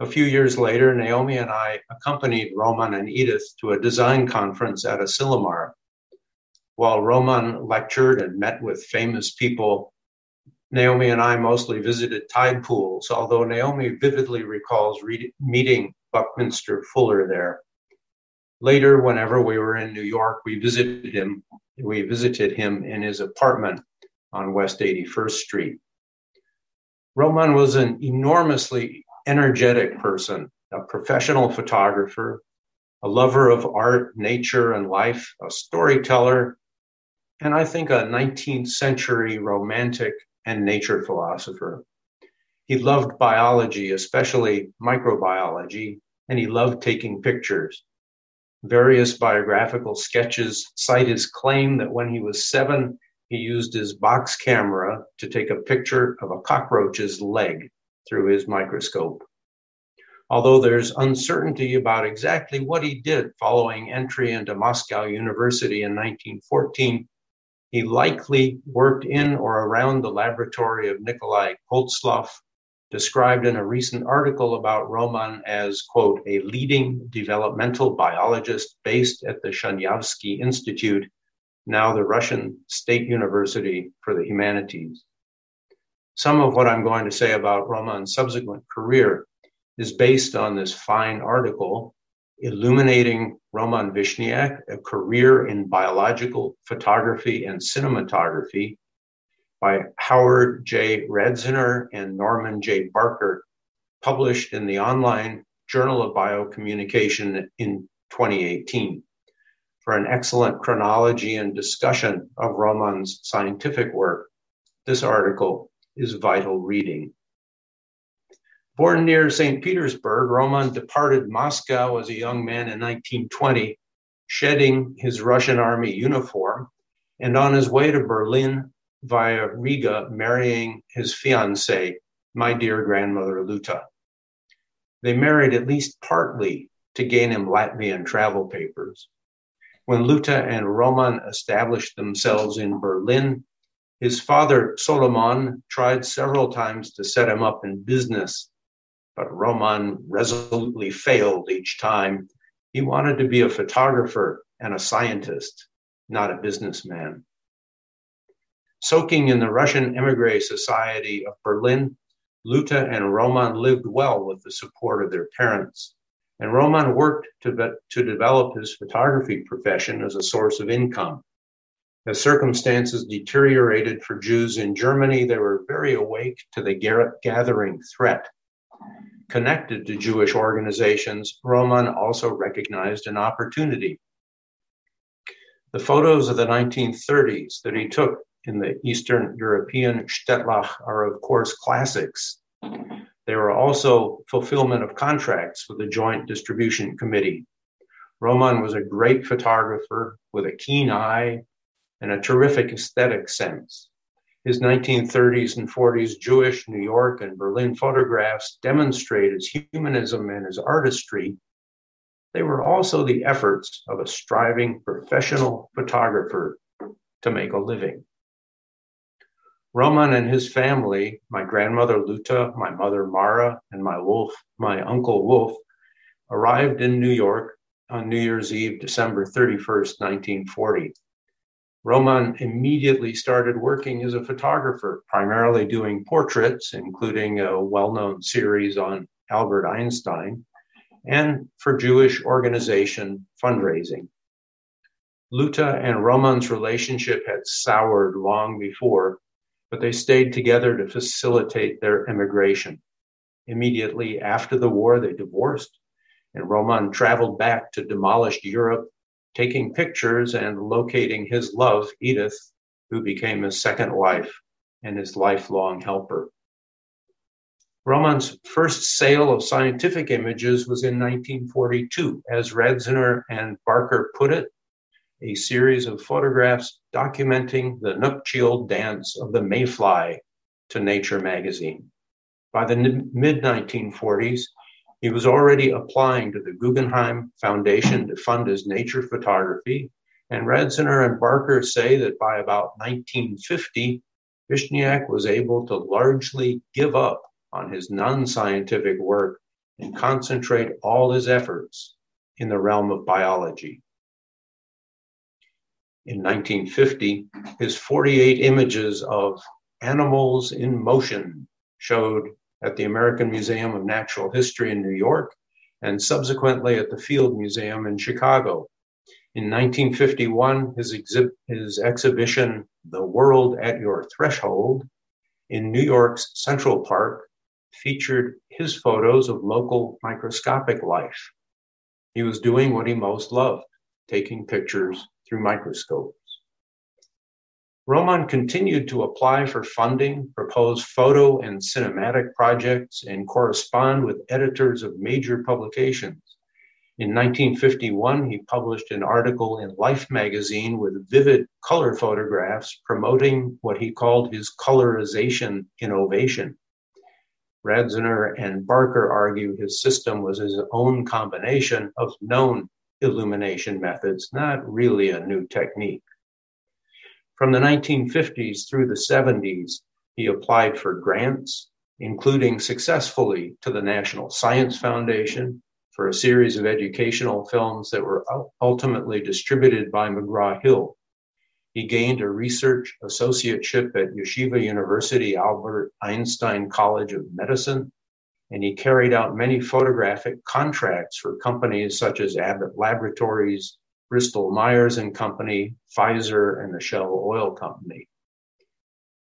A few years later, Naomi and I accompanied Roman and Edith to a design conference at Asilomar. While Roman lectured and met with famous people, Naomi and I mostly visited tide pools, although Naomi vividly recalls re- meeting Buckminster Fuller there. Later, whenever we were in New York, we visited him. We visited him in his apartment on West 81st Street. Roman was an enormously energetic person, a professional photographer, a lover of art, nature, and life, a storyteller, and I think a 19th century romantic and nature philosopher. He loved biology, especially microbiology, and he loved taking pictures. Various biographical sketches cite his claim that when he was seven, he used his box camera to take a picture of a cockroach's leg through his microscope. Although there's uncertainty about exactly what he did following entry into Moscow University in 1914, he likely worked in or around the laboratory of Nikolai Koltsov, described in a recent article about Roman as, quote, a leading developmental biologist based at the Shaniavsky Institute, now the Russian State University for the Humanities. Some of what I'm going to say about Roman's subsequent career is based on this fine article illuminating Roman Vishniac, a career in biological photography and cinematography by Howard J. Radzyner and Norman J. Barker, published in the online Journal of Biocommunication in 2018. For an excellent chronology and discussion of Roman's scientific work, this article is vital reading. Born near St. Petersburg, Roman departed Moscow as a young man in 1920, shedding his Russian army uniform and on his way to Berlin via Riga, marrying his fiancée, my dear grandmother Luta. They married at least partly to gain him Latvian travel papers. When Luta and Roman established themselves in Berlin, his father Solomon tried several times to set him up in business, but Roman resolutely failed each time. He wanted to be a photographer and a scientist, not a businessman. Soaking in the Russian emigre society of Berlin, Luta and Roman lived well with the support of their parents. And Roman worked to, to develop his photography profession as a source of income. As circumstances deteriorated for Jews in Germany, they were very awake to the gathering threat. Connected to Jewish organizations, Roman also recognized an opportunity. The photos of the 1930s that he took in the Eastern European shtetlach are, of course, classics. They were also fulfillment of contracts with the Joint Distribution Committee. Roman was a great photographer with a keen eye and a terrific aesthetic sense. His 1930s and 40s Jewish, New York, and Berlin photographs demonstrate his humanism and his artistry. They were also the efforts of a striving professional photographer to make a living. Roman and his family, my grandmother Luta, my mother Mara, and my wolf, my uncle Wolf, arrived in New York on New Year's Eve, December 31st, 1940. Roman immediately started working as a photographer, primarily doing portraits, including a well known series on Albert Einstein, and for Jewish organization fundraising. Luta and Roman's relationship had soured long before but they stayed together to facilitate their immigration. Immediately after the war, they divorced, and Roman traveled back to demolished Europe, taking pictures and locating his love, Edith, who became his second wife and his lifelong helper. Roman's first sale of scientific images was in 1942. As Radzyner and Barker put it, a series of photographs documenting the nuptial dance of the mayfly to Nature magazine. By the mid 1940s, he was already applying to the Guggenheim Foundation to fund his nature photography, and Radzyner and Barker say that by about 1950, Vishniac was able to largely give up on his non scientific work and concentrate all his efforts in the realm of biology in 1950, his 48 images of animals in motion showed at the American Museum of Natural History in New York and subsequently at the Field Museum in Chicago. In 1951, his, exhi- his exhibition, The World at Your Threshold, in New York's Central Park, featured his photos of local microscopic life. He was doing what he most loved, taking pictures through microscopes. Roman continued to apply for funding, propose photo and cinematic projects, and correspond with editors of major publications. In 1951, he published an article in Life magazine with vivid color photographs promoting what he called his colorization innovation. Radzyner and Barker argue his system was his own combination of known illumination methods, not really a new technique. From the 1950s through the 70s, he applied for grants, including successfully to the National Science Foundation for a series of educational films that were ultimately distributed by McGraw Hill. He gained a research associateship at Yeshiva University Albert Einstein College of Medicine and he carried out many photographic contracts for companies such as Abbott Laboratories, Bristol Myers and Company, Pfizer, and the Shell Oil Company.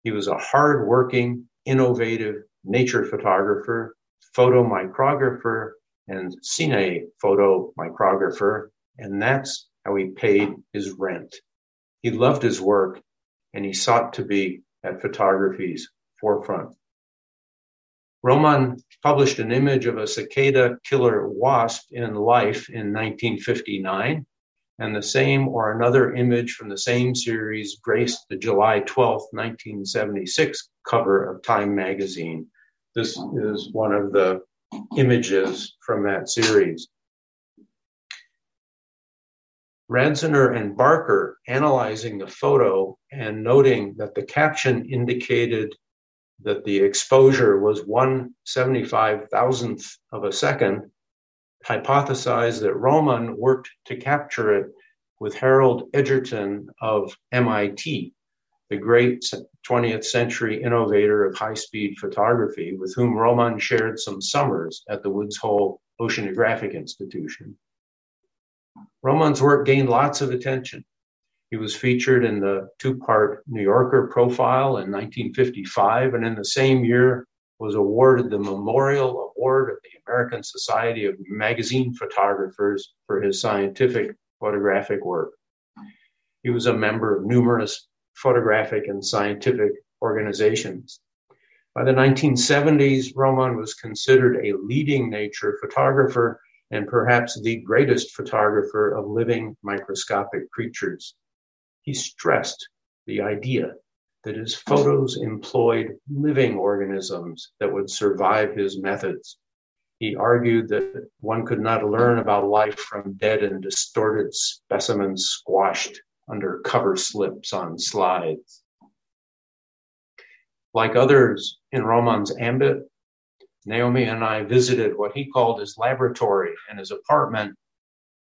He was a hard-working, innovative nature photographer, photomicrographer, and cine photomicrographer, and that's how he paid his rent. He loved his work, and he sought to be at photography's forefront. Roman published an image of a cicada killer wasp in Life in 1959, and the same or another image from the same series graced the July 12, 1976 cover of Time magazine. This is one of the images from that series. Radzyner and Barker analyzing the photo and noting that the caption indicated that the exposure was one seventy-five thousandth of a second, hypothesized that Roman worked to capture it with Harold Edgerton of MIT, the great 20th century innovator of high speed photography, with whom Roman shared some summers at the Woods Hole Oceanographic Institution. Roman's work gained lots of attention. He was featured in the two part New Yorker profile in 1955, and in the same year was awarded the Memorial Award of the American Society of Magazine Photographers for his scientific photographic work. He was a member of numerous photographic and scientific organizations. By the 1970s, Roman was considered a leading nature photographer and perhaps the greatest photographer of living microscopic creatures. He stressed the idea that his photos employed living organisms that would survive his methods. He argued that one could not learn about life from dead and distorted specimens squashed under cover slips on slides. Like others in Roman's ambit, Naomi and I visited what he called his laboratory and his apartment,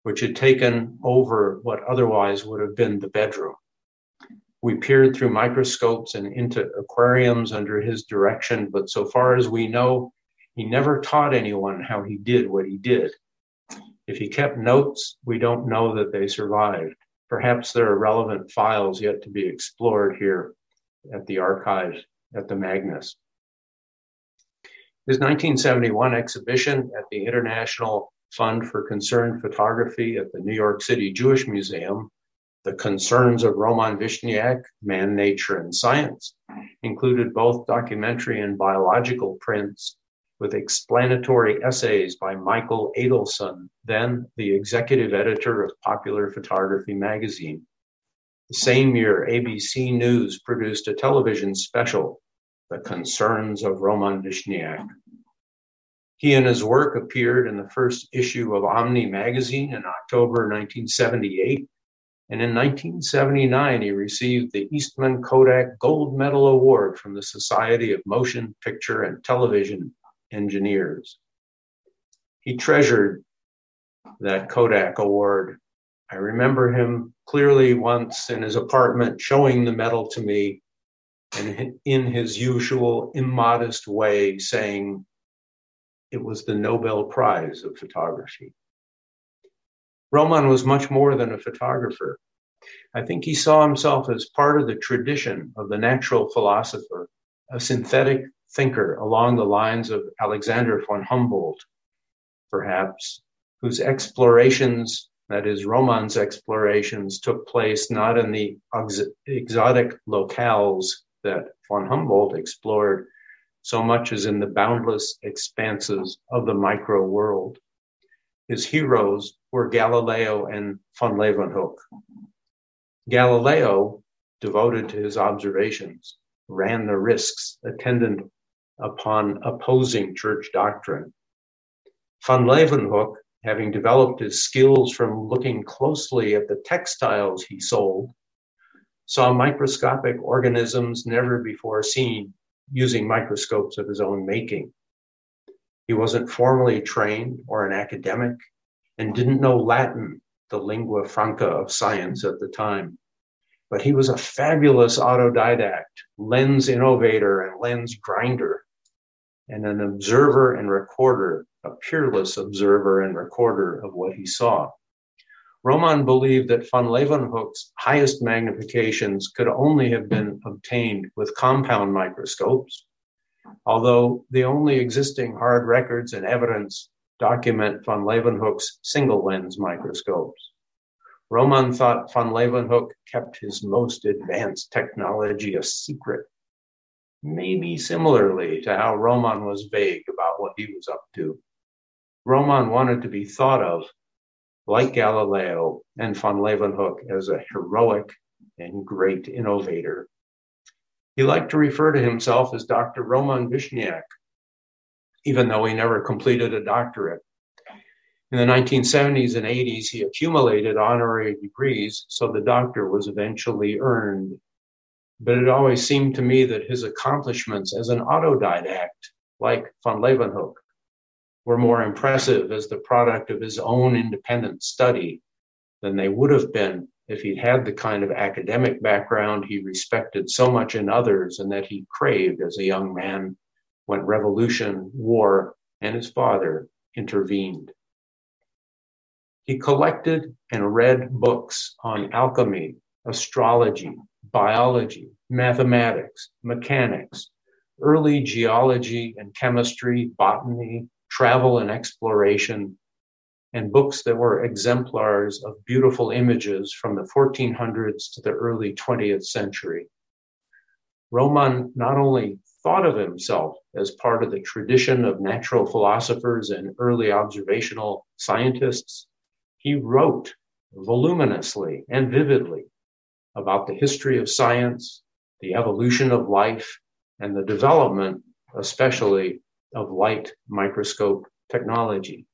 which had taken over what otherwise would have been the bedroom. We peered through microscopes and into aquariums under his direction, but so far as we know, he never taught anyone how he did what he did. If he kept notes, we don't know that they survived. Perhaps there are relevant files yet to be explored here at the archives at the Magnes. His 1971 exhibition at the International Fund for Concerned Photography at the New York City Jewish Museum, The Concerns of Roman Vishniac, Man, Nature, and Science, included both documentary and biological prints with explanatory essays by Michael Adelson, then the executive editor of Popular Photography magazine. The same year, ABC News produced a television special, The Concerns of Roman Vishniac. He and his work appeared in the first issue of Omni magazine in October 1978. And in 1979, he received the Eastman Kodak Gold Medal Award from the Society of Motion Picture and Television engineers. He treasured that Kodak award. I remember him clearly once in his apartment showing the medal to me and in his usual immodest way saying it was the Nobel Prize of photography. Roman was much more than a photographer. I think he saw himself as part of the tradition of the natural philosopher, a synthetic thinker along the lines of Alexander von Humboldt, perhaps, whose explorations, that is, Roman's explorations, took place not in the exotic locales that von Humboldt explored so much as in the boundless expanses of the micro world. His heroes were Galileo and von Leeuwenhoek. Galileo, devoted to his observations, ran the risks attendant upon opposing church doctrine. Van Leeuwenhoek, having developed his skills from looking closely at the textiles he sold, saw microscopic organisms never before seen using microscopes of his own making. He wasn't formally trained or an academic and didn't know Latin, the lingua franca of science at the time but he was a fabulous autodidact, lens innovator and lens grinder, and an observer and recorder, a peerless observer and recorder of what he saw. Roman believed that von Leeuwenhoek's highest magnifications could only have been obtained with compound microscopes, although the only existing hard records and evidence document von Leeuwenhoek's single lens microscopes. Roman thought von Leeuwenhoek kept his most advanced technology a secret, maybe similarly to how Roman was vague about what he was up to. Roman wanted to be thought of like Galileo and von Leeuwenhoek, as a heroic and great innovator. He liked to refer to himself as Dr. Roman Vishniac, even though he never completed a doctorate. In the 1970s and 80s, he accumulated honorary degrees, so the doctor was eventually earned. But it always seemed to me that his accomplishments as an autodidact, like von Leeuwenhoek, were more impressive as the product of his own independent study than they would have been if he'd had the kind of academic background he respected so much in others and that he craved as a young man when revolution, war, and his father intervened. He collected and read books on alchemy, astrology, biology, mathematics, mechanics, early geology and chemistry, botany, travel and exploration, and books that were exemplars of beautiful images from the 1400s to the early 20th century. Roman not only thought of himself as part of the tradition of natural philosophers and early observational scientists, he wrote voluminously and vividly about the history of science, the evolution of life, and the development, especially of light microscope technology.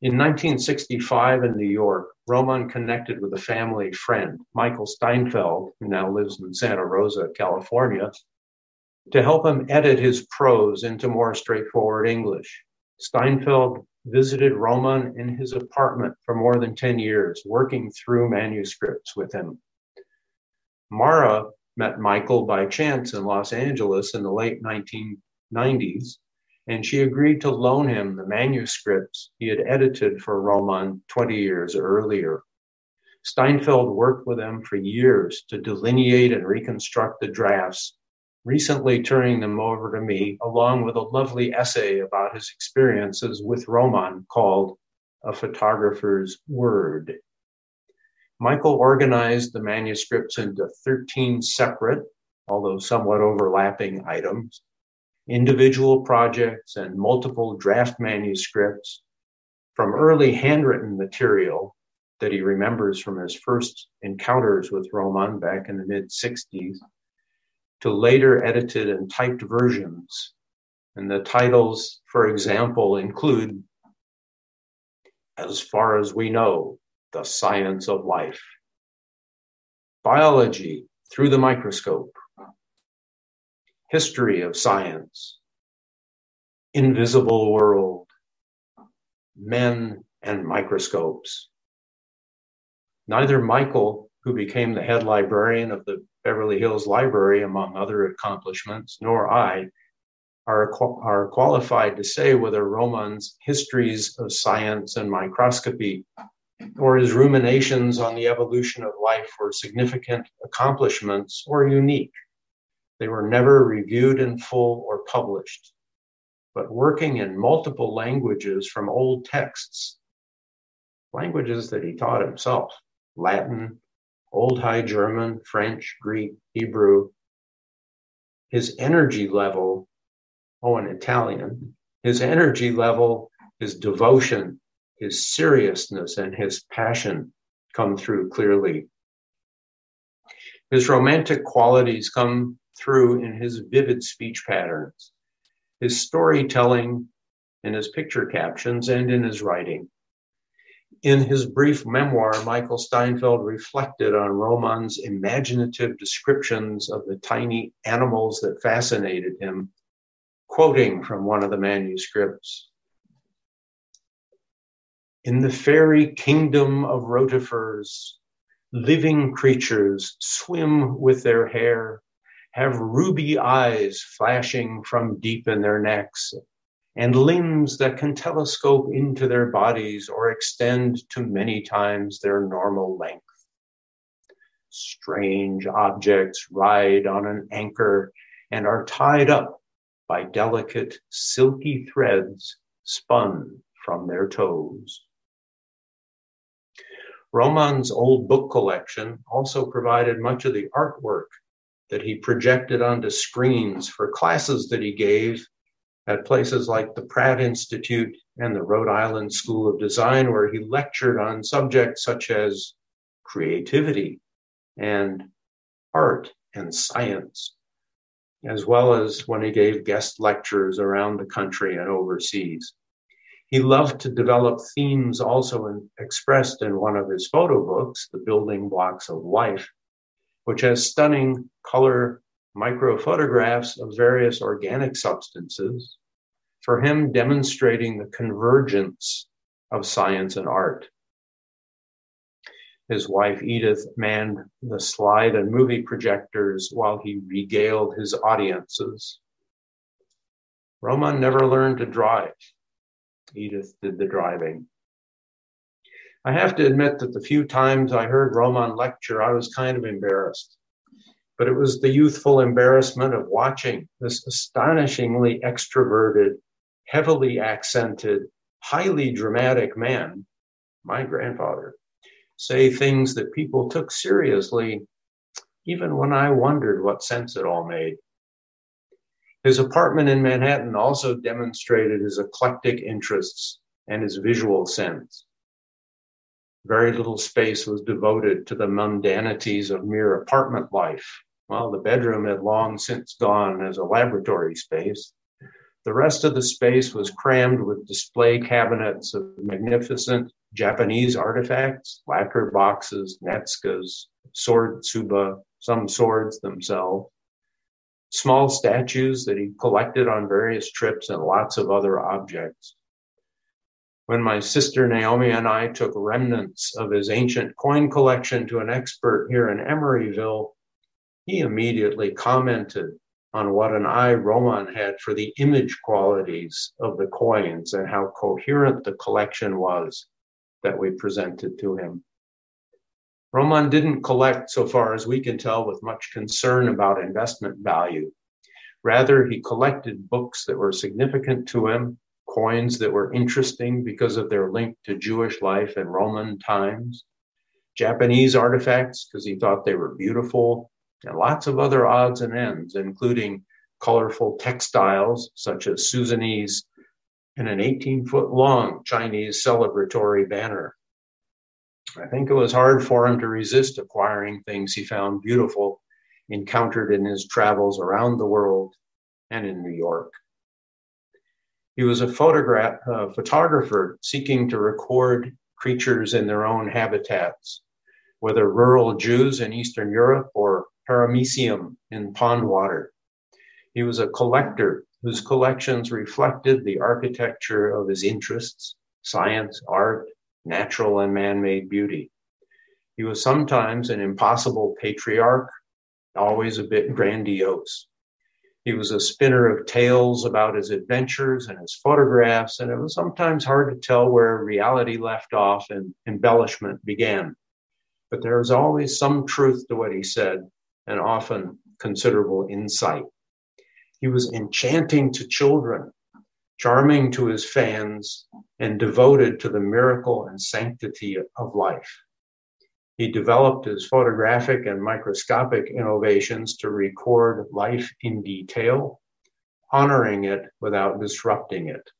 In 1965 in New York, Roman connected with a family friend, Michael Steinfeld, who now lives in Santa Rosa, California, to help him edit his prose into more straightforward English. Steinfeld visited Roman in his apartment for more than 10 years, working through manuscripts with him. Mara met Michael by chance in Los Angeles in the late 1990s and she agreed to loan him the manuscripts he had edited for Roman 20 years earlier. Steinfeld worked with him for years to delineate and reconstruct the drafts, recently turning them over to me, along with a lovely essay about his experiences with Roman called A Photographer's Word. Michael organized the manuscripts into 13 separate, although somewhat overlapping items individual projects and multiple draft manuscripts from early handwritten material that he remembers from his first encounters with Roman back in the mid 60s to later edited and typed versions. And the titles, for example, include As Far as We Know, The Science of Life, Biology Through the Microscope, history of science, invisible world, men and microscopes. Neither Michael, who became the head librarian of the Beverly Hills Library, among other accomplishments, nor I are, are qualified to say whether Roman's histories of science and microscopy or his ruminations on the evolution of life were significant accomplishments or unique. They were never reviewed in full or published, but working in multiple languages from old texts, languages that he taught himself Latin, Old High German, French, Greek, Hebrew. His energy level, oh, and Italian, his energy level, his devotion, his seriousness, and his passion come through clearly. His romantic qualities come through in his vivid speech patterns, his storytelling, in his picture captions, and in his writing. In his brief memoir, Michael Steinfeld reflected on Roman's imaginative descriptions of the tiny animals that fascinated him, quoting from one of the manuscripts. In the fairy kingdom of rotifers, living creatures swim with their hair have ruby eyes flashing from deep in their necks, and limbs that can telescope into their bodies or extend to many times their normal length. Strange objects ride on an anchor and are tied up by delicate silky threads spun from their toes. Roman's old book collection also provided much of the artwork that he projected onto screens for classes that he gave at places like the Pratt Institute and the Rhode Island School of Design, where he lectured on subjects such as creativity and art and science, as well as when he gave guest lectures around the country and overseas. He loved to develop themes also in, expressed in one of his photo books, The Building Blocks of Life, which has stunning color microphotographs of various organic substances, for him demonstrating the convergence of science and art. His wife Edith manned the slide and movie projectors while he regaled his audiences. Roman never learned to drive. Edith did the driving. I have to admit that the few times I heard Roman lecture, I was kind of embarrassed. But it was the youthful embarrassment of watching this astonishingly extroverted, heavily accented, highly dramatic man, my grandfather, say things that people took seriously, even when I wondered what sense it all made. His apartment in Manhattan also demonstrated his eclectic interests and his visual sense. Very little space was devoted to the mundanities of mere apartment life. While the bedroom had long since gone as a laboratory space, the rest of the space was crammed with display cabinets of magnificent Japanese artifacts, lacquer boxes, netsukes, sword tsuba, some swords themselves, small statues that he collected on various trips, and lots of other objects. When my sister Naomi and I took remnants of his ancient coin collection to an expert here in Emeryville, he immediately commented on what an eye Roman had for the image qualities of the coins and how coherent the collection was that we presented to him. Roman didn't collect, so far as we can tell, with much concern about investment value. Rather, he collected books that were significant to him, coins that were interesting because of their link to Jewish life in Roman times, Japanese artifacts because he thought they were beautiful, and lots of other odds and ends, including colorful textiles such as Suzanese and an 18 foot long Chinese celebratory banner. I think it was hard for him to resist acquiring things he found beautiful, encountered in his travels around the world and in New York. He was a photograph, photographer seeking to record creatures in their own habitats, whether rural Jews in Eastern Europe or paramecium in pond water. He was a collector whose collections reflected the architecture of his interests, science, art, natural and man made beauty. He was sometimes an impossible patriarch, always a bit grandiose. He was a spinner of tales about his adventures and his photographs, and it was sometimes hard to tell where reality left off and embellishment began. But there was always some truth to what he said, and often considerable insight. He was enchanting to children charming to his fans, and devoted to the miracle and sanctity of life. He developed his photographic and microscopic innovations to record life in detail, honoring it without disrupting it.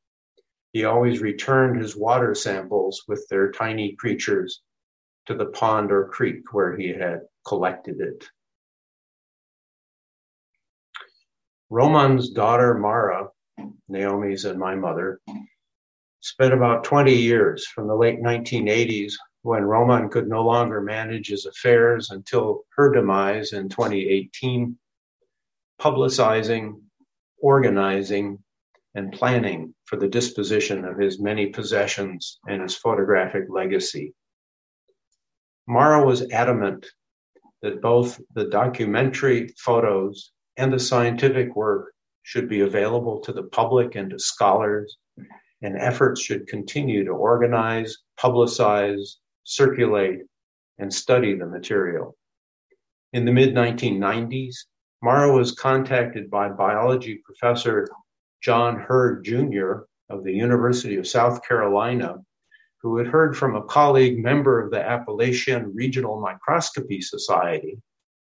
He always returned his water samples with their tiny creatures to the pond or creek where he had collected it. Roman's daughter Mara Naomi's and my mother, spent about 20 years from the late 1980s when Roman could no longer manage his affairs until her demise in 2018, publicizing, organizing, and planning for the disposition of his many possessions and his photographic legacy. Mara was adamant that both the documentary photos and the scientific work should be available to the public and to scholars, and efforts should continue to organize, publicize, circulate, and study the material. In the mid 1990s, Mara was contacted by biology professor John Herr Jr. of the University of South Carolina, who had heard from a colleague member of the Appalachian Regional Microscopy Society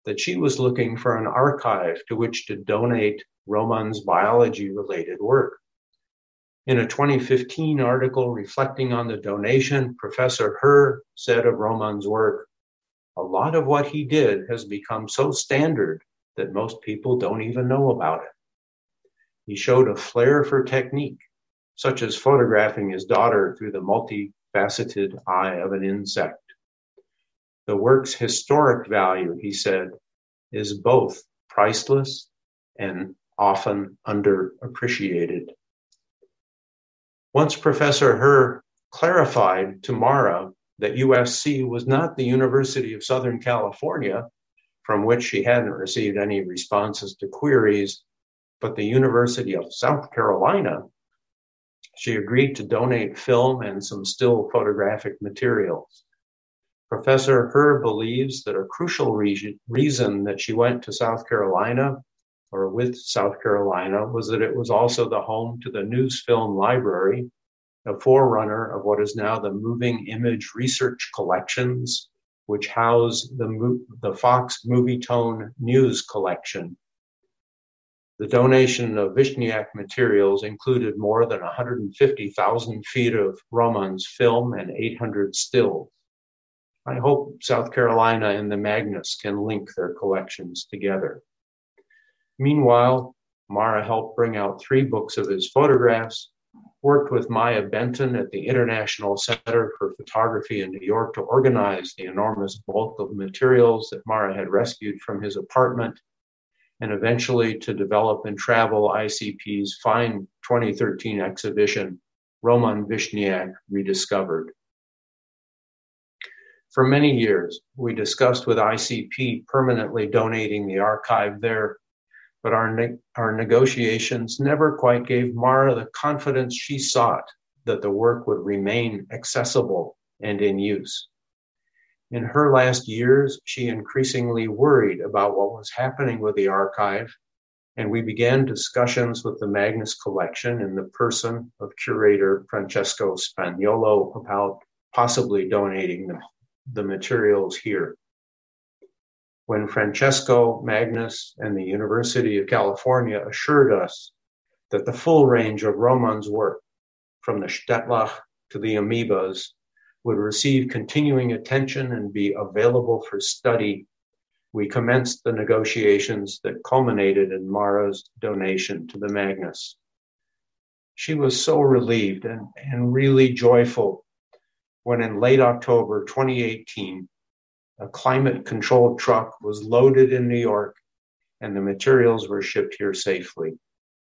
that she was looking for an archive to which to donate Roman's biology related work. In a 2015 article reflecting on the donation, Professor Herr said of Roman's work, a lot of what he did has become so standard that most people don't even know about it. He showed a flair for technique, such as photographing his daughter through the multifaceted eye of an insect. The work's historic value, he said, is both priceless and often underappreciated. Once Professor Herr clarified to Mara that USC was not the University of Southern California, from which she hadn't received any responses to queries, but the University of South Carolina, she agreed to donate film and some still photographic materials. Professor Herr believes that a crucial reason, reason that she went to South Carolina or with South Carolina was that it was also the home to the Newsfilm Library, a forerunner of what is now the Moving Image Research Collections, which house the, the Fox Movietone News Collection. The donation of Vishniac materials included more than 150,000 feet of Roman's film and 800 stills. I hope South Carolina and the Magnes can link their collections together. Meanwhile, Mara helped bring out three books of his photographs, worked with Maya Benton at the International Center for Photography in New York to organize the enormous bulk of materials that Mara had rescued from his apartment, and eventually to develop and travel ICP's fine 2013 exhibition, Roman Vishniac Rediscovered. For many years, we discussed with ICP permanently donating the archive there, but our, ne- our negotiations never quite gave Mara the confidence she sought that the work would remain accessible and in use. In her last years, she increasingly worried about what was happening with the archive, and we began discussions with the Magnes Collection in the person of curator Francesco Spagnuolo about possibly donating the the materials here. When Francesco Magnes and the University of California assured us that the full range of Roman's work, from the shtetlach to the amoebas, would receive continuing attention and be available for study, we commenced the negotiations that culminated in Mara's donation to the Magnes. She was so relieved and, and really joyful when in late October 2018, a climate controlled truck was loaded in New York and the materials were shipped here safely.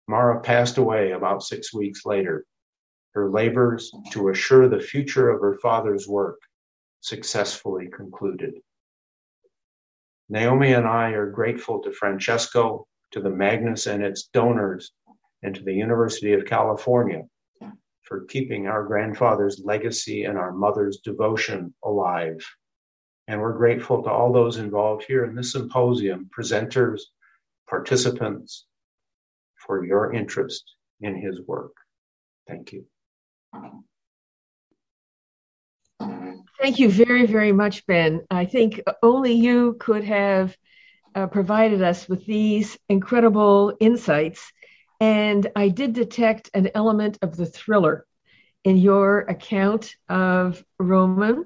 Mara passed away about six weeks later. Her labors to assure the future of her father's work successfully concluded. Naomi and I are grateful to Francesco, to the Magnes and its donors, and to the University of California for keeping our grandfather's legacy and our mother's devotion alive. And we're grateful to all those involved here in this symposium, presenters, participants, for your interest in his work. Thank you. Thank you very, very much, Ben. I think only you could have uh, provided us with these incredible insights and I did detect an element of the thriller in your account of Roman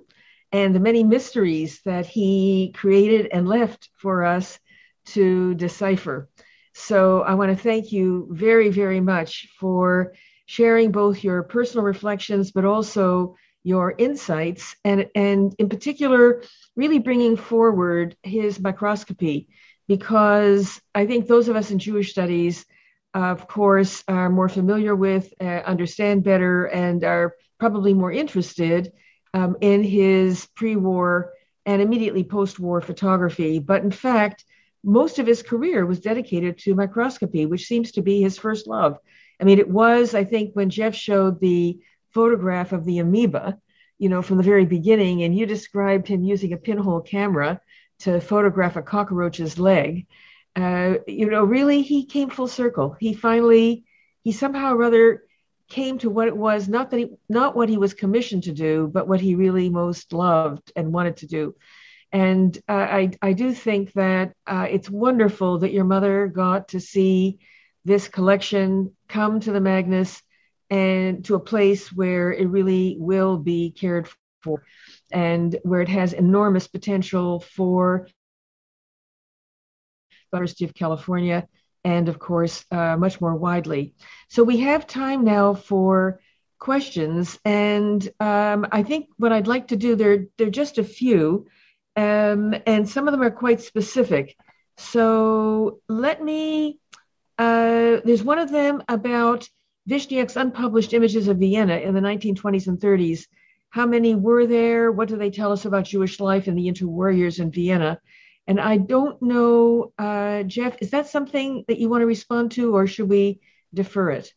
and the many mysteries that he created and left for us to decipher. So I want to thank you very, very much for sharing both your personal reflections, but also your insights, and, and in particular, really bringing forward his microscopy, because I think those of us in Jewish studies of course, are more familiar with, uh, understand better, and are probably more interested um, in his pre war and immediately post war photography. But in fact, most of his career was dedicated to microscopy, which seems to be his first love. I mean, it was, I think, when Jeff showed the photograph of the amoeba, you know, from the very beginning, and you described him using a pinhole camera to photograph a cockroach's leg uh, you know, really he came full circle. He finally, he somehow or other came to what it was, not that he, not what he was commissioned to do, but what he really most loved and wanted to do. And uh, I, I do think that uh, it's wonderful that your mother got to see this collection come to the Magnes and to a place where it really will be cared for and where it has enormous potential for the University of California and of course uh, much more widely. So we have time now for questions and um, I think what I'd like to do there there are just a few um, and some of them are quite specific. So let me uh, there's one of them about Vishniac's unpublished images of Vienna in the 1920s and 30s. How many were there? What do they tell us about Jewish life in the interwar years in Vienna? And I don't know, uh, Jeff, is that something that you want to respond to, or should we defer it?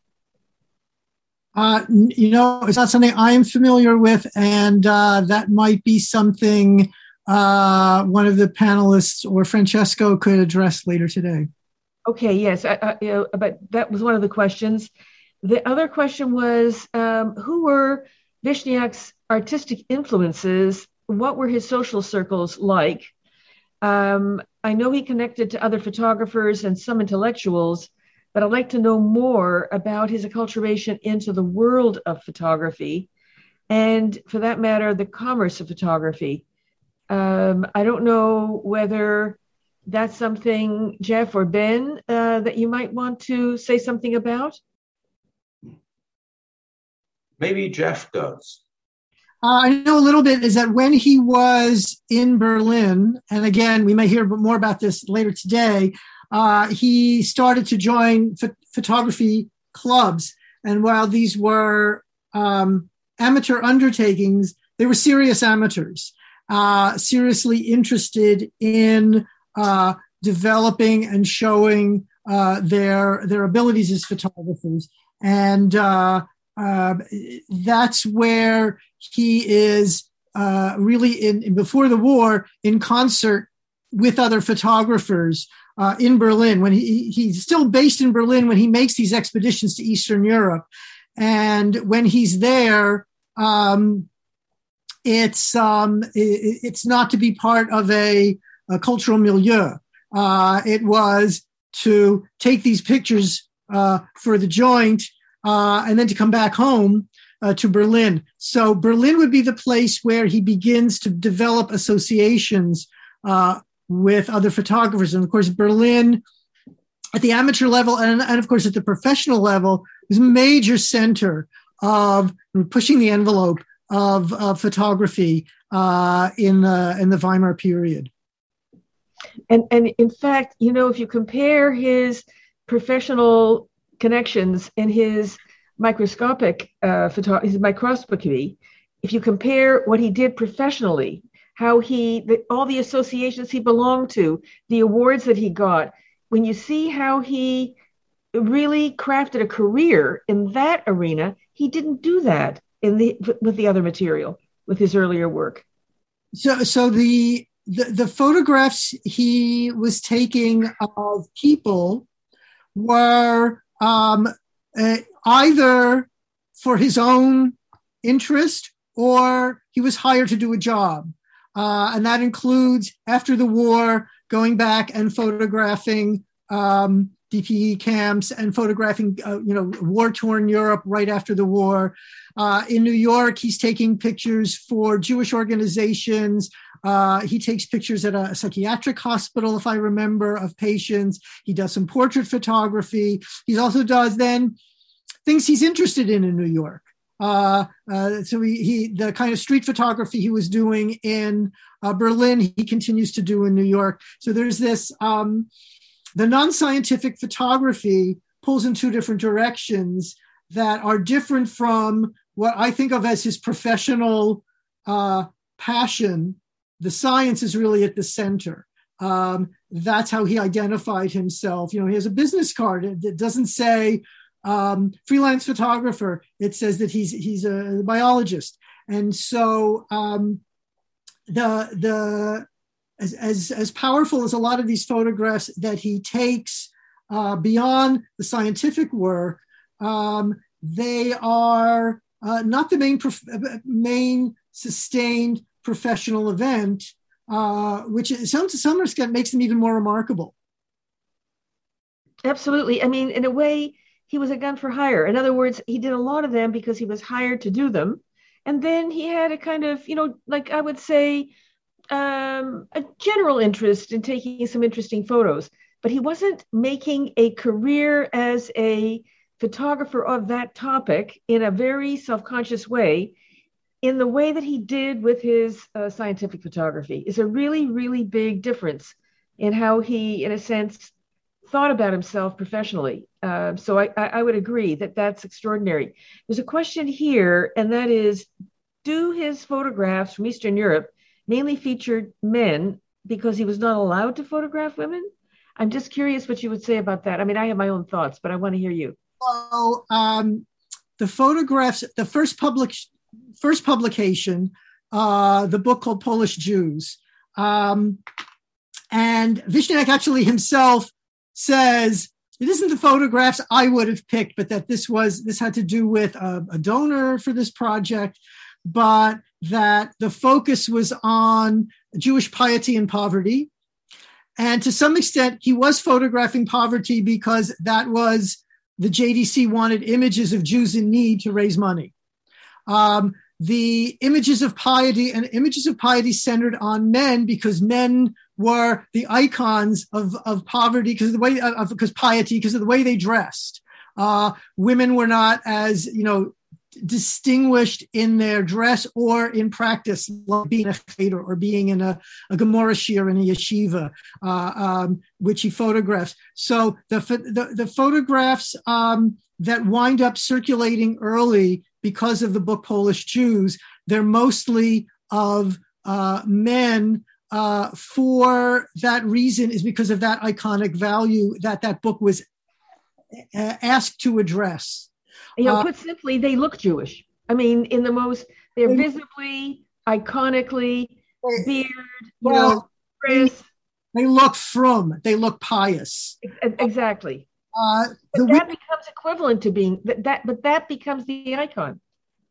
Uh, you know, it's not something I am familiar with, and uh, that might be something uh, one of the panelists or Francesco could address later today. Okay, yes, I, I, you know, but that was one of the questions. The other question was um, who were Vishniac's artistic influences? What were his social circles like? Um, I know he connected to other photographers and some intellectuals, but I'd like to know more about his acculturation into the world of photography and, for that matter, the commerce of photography. Um, I don't know whether that's something, Jeff or Ben, uh, that you might want to say something about. Maybe Jeff does. Uh, I know a little bit is that when he was in Berlin, and again, we may hear more about this later today, uh, he started to join ph- photography clubs. And while these were um, amateur undertakings, they were serious amateurs, uh, seriously interested in uh, developing and showing uh, their their abilities as photographers. And uh, um, that's where he is uh, really in, in, before the war in concert with other photographers uh, in Berlin. When he, he's still based in Berlin when he makes these expeditions to Eastern Europe, and when he's there, um, it's um, it, it's not to be part of a, a cultural milieu. Uh, it was to take these pictures uh, for the joint uh, and then to come back home uh, to Berlin. So Berlin would be the place where he begins to develop associations uh, with other photographers. And of course, Berlin at the amateur level and, and of course at the professional level is a major center of pushing the envelope of, of photography uh, in the in the Weimar period. And and in fact, you know, if you compare his professional connections in his microscopic uh, photo- his microscopy, if you compare what he did professionally, how he the, all the associations he belonged to, the awards that he got, when you see how he really crafted a career in that arena, he didn't do that in the with the other material with his earlier work. So, so the the, the photographs he was taking of people were um, uh, either for his own interest or he was hired to do a job. Uh, and that includes after the war going back and photographing um, DPE camps and photographing, uh, you know, war-torn Europe right after the war. Uh, in New York, he's taking pictures for Jewish organizations, uh, he takes pictures at a psychiatric hospital, if I remember, of patients. He does some portrait photography. He also does then things he's interested in in New York. Uh, uh, so he, he, the kind of street photography he was doing in uh, Berlin, he continues to do in New York. So there's this, um, the non-scientific photography pulls in two different directions that are different from what I think of as his professional uh, passion the science is really at the center. Um, that's how he identified himself. You know, he has a business card that doesn't say um, freelance photographer. It says that he's he's a biologist, and so um, the the as, as as powerful as a lot of these photographs that he takes uh, beyond the scientific work, um, they are uh, not the main prof- main sustained professional event, uh, which is, some to some extent makes them even more remarkable. Absolutely. I mean, in a way, he was a gun for hire. In other words, he did a lot of them because he was hired to do them. And then he had a kind of, you know, like I would say, um, a general interest in taking some interesting photos, but he wasn't making a career as a photographer of that topic in a very self conscious way. In the way that he did with his uh, scientific photography is a really, really big difference in how he, in a sense, thought about himself professionally. Uh, so I, I would agree that that's extraordinary. There's a question here, and that is do his photographs from Eastern Europe mainly featured men because he was not allowed to photograph women? I'm just curious what you would say about that. I mean, I have my own thoughts, but I want to hear you. Well, um, the photographs, the first public, first publication, uh, the book called Polish Jews, um, and Vishniac actually himself says it isn't the photographs I would have picked, but that this was this had to do with a, a donor for this project, but that the focus was on Jewish piety and poverty. And to some extent, he was photographing poverty because that was the JDC wanted images of Jews in need to raise money. Um, the images of piety and images of piety centered on men because men were the icons of, of poverty because of the way of because piety because of the way they dressed. Uh, women were not as you know distinguished in their dress or in practice, like being a cheder or being in a, a Gemara shiur in a yeshiva, uh, um, which he photographs. So the the, the photographs um, that wind up circulating early because of the book Polish Jews, they're mostly of uh, men. Uh, for that reason, is because of that iconic value that that book was uh, asked to address. You know, uh, put simply, they look Jewish. I mean, in the most, they're visibly, iconically, beard, you well, know, Chris. They look from, they look pious. Exactly. Uh, but that becomes equivalent to being that, that, but that becomes the icon.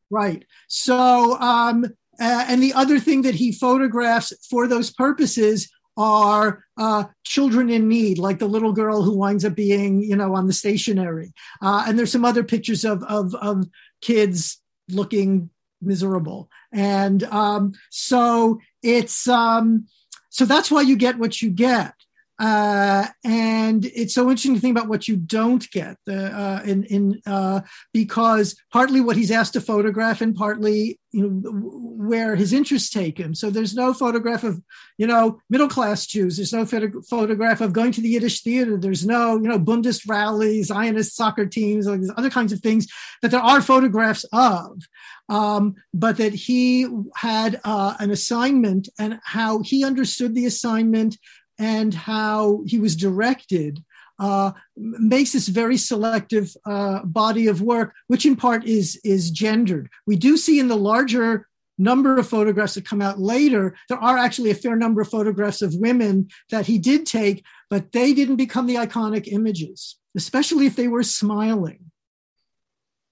Right. So, um, uh, and the other thing that he photographs for those purposes are uh, children in need, like the little girl who winds up being, you know, on the stationery. Uh, and there's some other pictures of of, of kids looking miserable, and um, so it's um, so that's why you get what you get. Uh, and it's so interesting to think about what you don't get uh, in, in uh, because partly what he's asked to photograph and partly you know where his interests take him. So there's no photograph of you know middle class Jews. There's no photo- photograph of going to the Yiddish theater. There's no you know Bundist rallies, Zionist soccer teams, other kinds of things that there are photographs of. Um, but that he had uh, an assignment and how he understood the assignment and how he was directed uh, makes this very selective uh, body of work, which in part is is gendered. We do see in the larger number of photographs that come out later, there are actually a fair number of photographs of women that he did take, but they didn't become the iconic images, especially if they were smiling.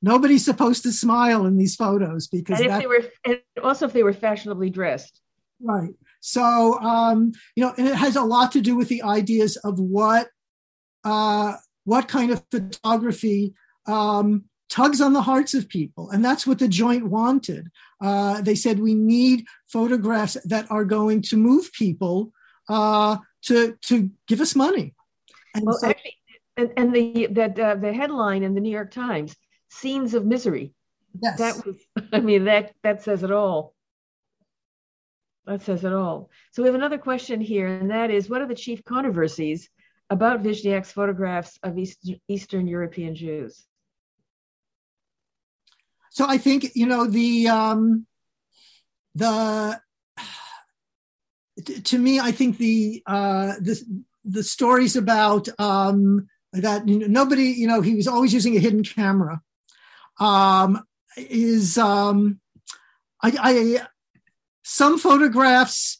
Nobody's supposed to smile in these photos because and if that, they were, and also if they were fashionably dressed. Right. So, um, you know, and it has a lot to do with the ideas of what uh, what kind of photography um, tugs on the hearts of people, and that's what the joint wanted. Uh, they said we need photographs that are going to move people uh, to to give us money. And well, so, actually, and, and the that uh, the headline in the New York Times: "Scenes of Misery." Yes. That was, I mean, that that says it all. That says it all. So we have another question here, and that is what are the chief controversies about Vishniac's photographs of East, Eastern European Jews? So I think, you know, the, um, the, to me, I think the, uh, the, the stories about um, that you know, nobody, you know, he was always using a hidden camera um, is, um, I, I, some photographs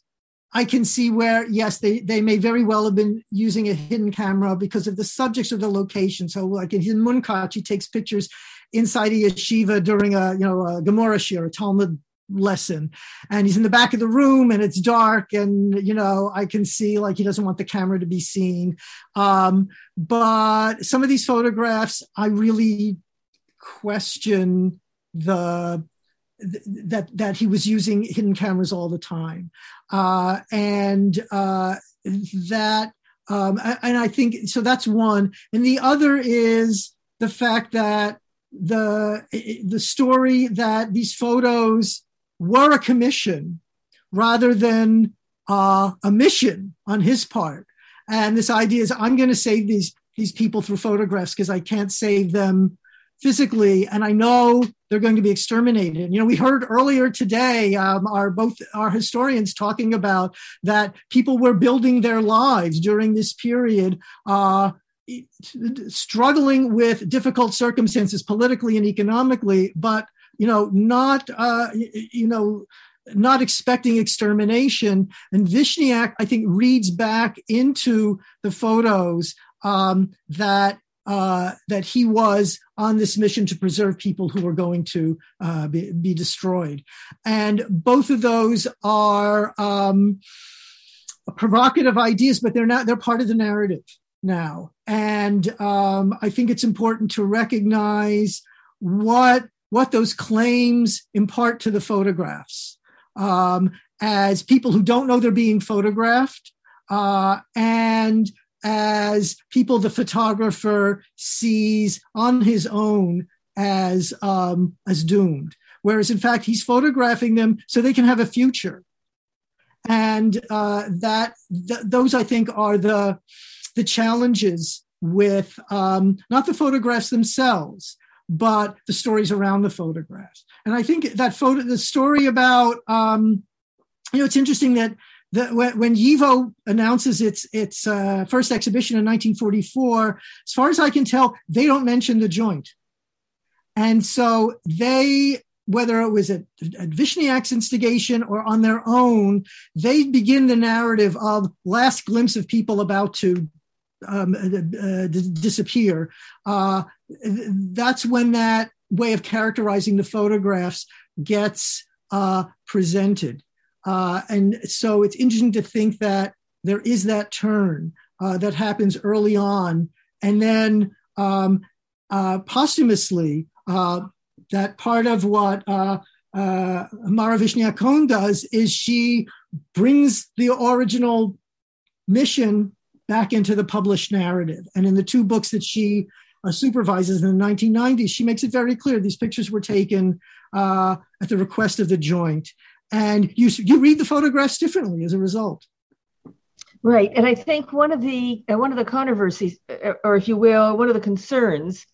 I can see where, yes, they, they may very well have been using a hidden camera because of the subjects or the location. So, like in Munkach, he takes pictures inside a yeshiva during a you know a Gemara shiur, a Talmud lesson and he's in the back of the room and it's dark and you know i can see like he doesn't want the camera to be seen um, but some of these photographs i really question the that that he was using hidden cameras all the time uh, and uh, that um, and i think so that's one and the other is the fact that the the story that these photos were a commission rather than uh, a mission on his part. And this idea is I'm going to save these these people through photographs because I can't save them physically, and I know they're going to be exterminated. You know, we heard earlier today um, our both our historians talking about that people were building their lives during this period. Uh, struggling with difficult circumstances politically and economically, but you know, not, uh, you know, not expecting extermination. And Vishniac, I think, reads back into the photos um, that uh, that he was on this mission to preserve people who were going to uh, be, be, destroyed. And both of those are um, provocative ideas, but they're not, they're part of the narrative now. And um, I think it's important to recognize what what those claims impart to the photographs um, as people who don't know they're being photographed uh, and as people the photographer sees on his own as um, as doomed whereas in fact he's photographing them so they can have a future and uh, that th- those i think are the the challenges with um, not the photographs themselves but the stories around the photographs. And I think that photo, the story about, um, you know, it's interesting that the, when, YIVO announces its its uh, first exhibition in 1944, as far as I can tell, they don't mention the joint, and so they, whether it was at, at Vishniac's instigation or on their own, they begin the narrative of last glimpse of people about to um, uh, uh, disappear. Uh, that's when that way of characterizing the photographs gets uh, presented. Uh, and so it's interesting to think that there is that turn uh, that happens early on. And then um, posthumously, that part of what uh, Mara Vishniac does is she brings the original mission back into the published narrative. And in the two books that she uh, supervises in the 1990s, she makes it very clear these pictures were taken uh, at the request of the joint. And you, you read the photographs differently as a result. Right, and I think one of the uh, one of the controversies, uh, or if you will, one of the concerns,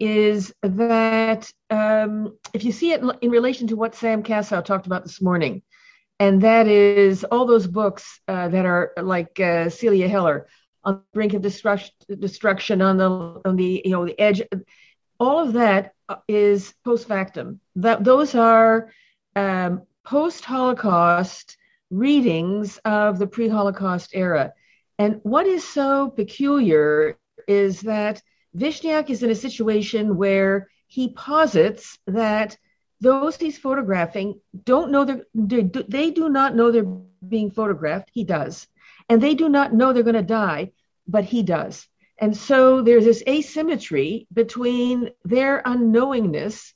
is that um, if you see it in relation to what Sam Kassow talked about this morning, and that is all those books uh, that are like uh, Celia Heller on the brink of destruction, destruction on the on the you know the edge. All of that is post factum. That those are um, post Holocaust readings of the pre Holocaust era. And what is so peculiar is that Vishniac is in a situation where he posits that those he's photographing don't know they're, they, they do not know they're being photographed. He does. And they do not know they're going to die, but he does. And so there's this asymmetry between their unknowingness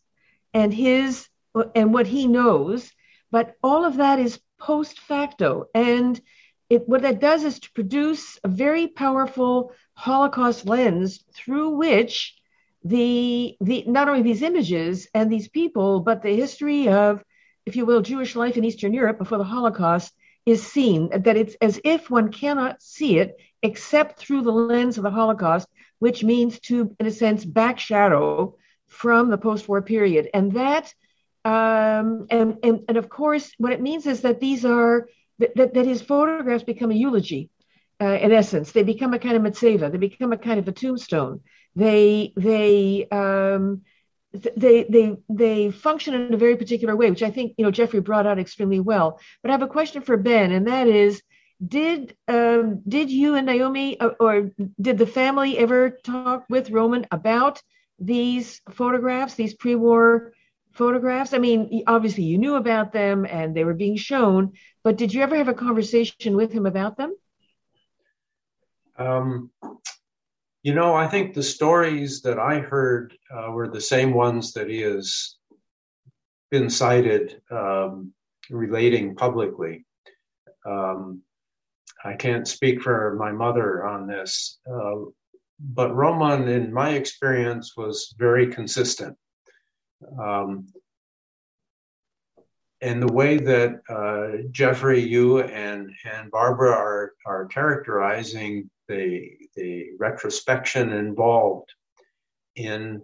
and his and what he knows, but all of that is post facto. And it, what that does is to produce a very powerful Holocaust lens through which the the not only these images and these people, but the history of, if you will, Jewish life in Eastern Europe before the Holocaust is seen. That it's as if one cannot see it except through the lens of the Holocaust, which means to, in a sense, backshadow from the post-war period, and that. Um, and, and and of course, what it means is that these are that, that his photographs become a eulogy, uh, in essence. They become a kind of mitzvah. They become a kind of a tombstone. They they um, they they they function in a very particular way, which I think you know Jeffrey brought out extremely well. But I have a question for Ben, and that is, did um, did you and Naomi or, or did the family ever talk with Roman about these photographs, these pre-war photographs? I mean, obviously you knew about them and they were being shown, but did you ever have a conversation with him about them? Um, you know, I think the stories that I heard uh, were the same ones that he has been cited um, relating publicly. Um, I can't speak for my mother on this, uh, but Roman, in my experience, was very consistent. Um, and the way that uh, Jeffrey, you and and Barbara are are characterizing the the retrospection involved in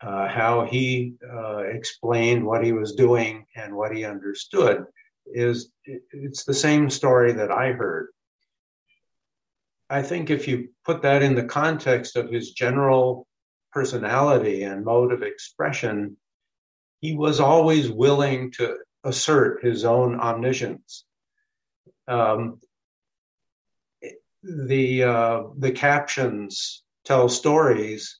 uh, how he uh, explained what he was doing and what he understood is it's the same story that I heard. I think if you put that in the context of his general personality and mode of expression, he was always willing to assert his own omniscience. Um, the uh, the captions tell stories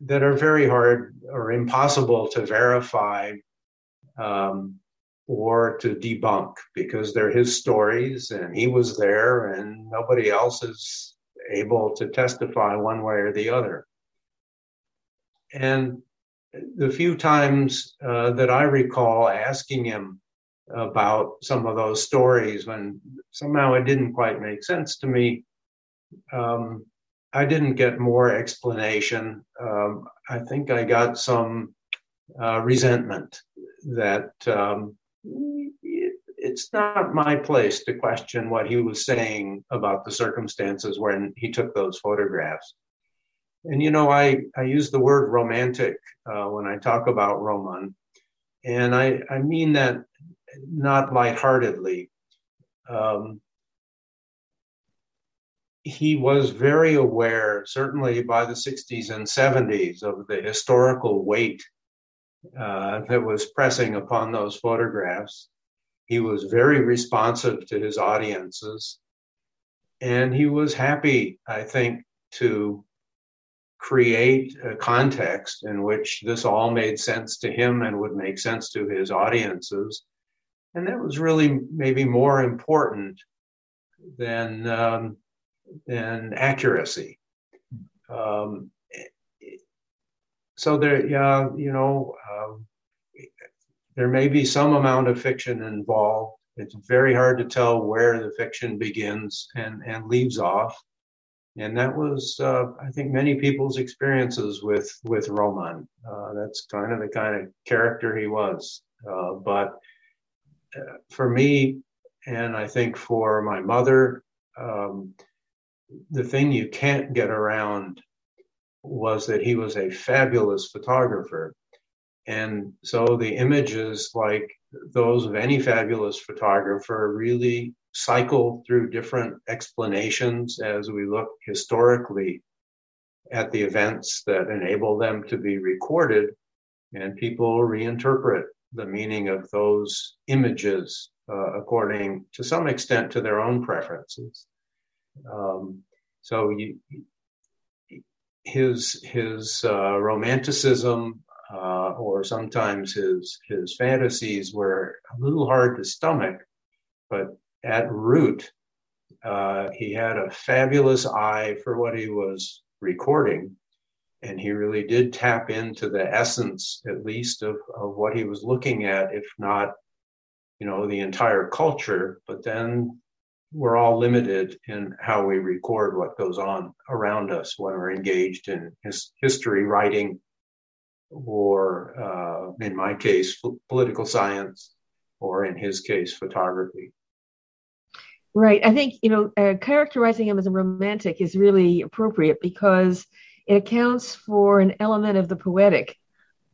that are very hard or impossible to verify um, or to debunk because they're his stories and he was there and nobody else is able to testify one way or the other. And the few times uh, that I recall asking him about some of those stories when somehow it didn't quite make sense to me, um, I didn't get more explanation. Um, I think I got some uh, resentment that um, it's not my place to question what he was saying about the circumstances when he took those photographs. And you know, I, I use the word romantic uh, when I talk about Roman, and I, I mean that not lightheartedly. Um, he was very aware, certainly by the 60s and 70s, of the historical weight uh, that was pressing upon those photographs. He was very responsive to his audiences. And he was happy, I think, to create a context in which this all made sense to him and would make sense to his audiences. And that was really maybe more important than, um, than accuracy. Um, so there, yeah, you know, um, there may be some amount of fiction involved. It's very hard to tell where the fiction begins and, and leaves off. And that was, uh, I think, many people's experiences with with Roman. Uh, that's kind of the kind of character he was. Uh, but uh, for me, and I think for my mother, um, the thing you can't get around was that he was a fabulous photographer. And so the images, like those of any fabulous photographer, really cycle through different explanations as we look historically at the events that enable them to be recorded. And people reinterpret the meaning of those images uh, according to some extent to their own preferences. Um, so you, his his uh, romanticism uh, or sometimes his his fantasies were a little hard to stomach, but at root, uh, he had a fabulous eye for what he was recording, and he really did tap into the essence, at least, of, of what he was looking at, if not, you know, the entire culture. But then we're all limited in how we record what goes on around us when we're engaged in his history writing or uh, in my case political science or in his case photography right i think you know uh, characterizing him as a romantic is really appropriate because it accounts for an element of the poetic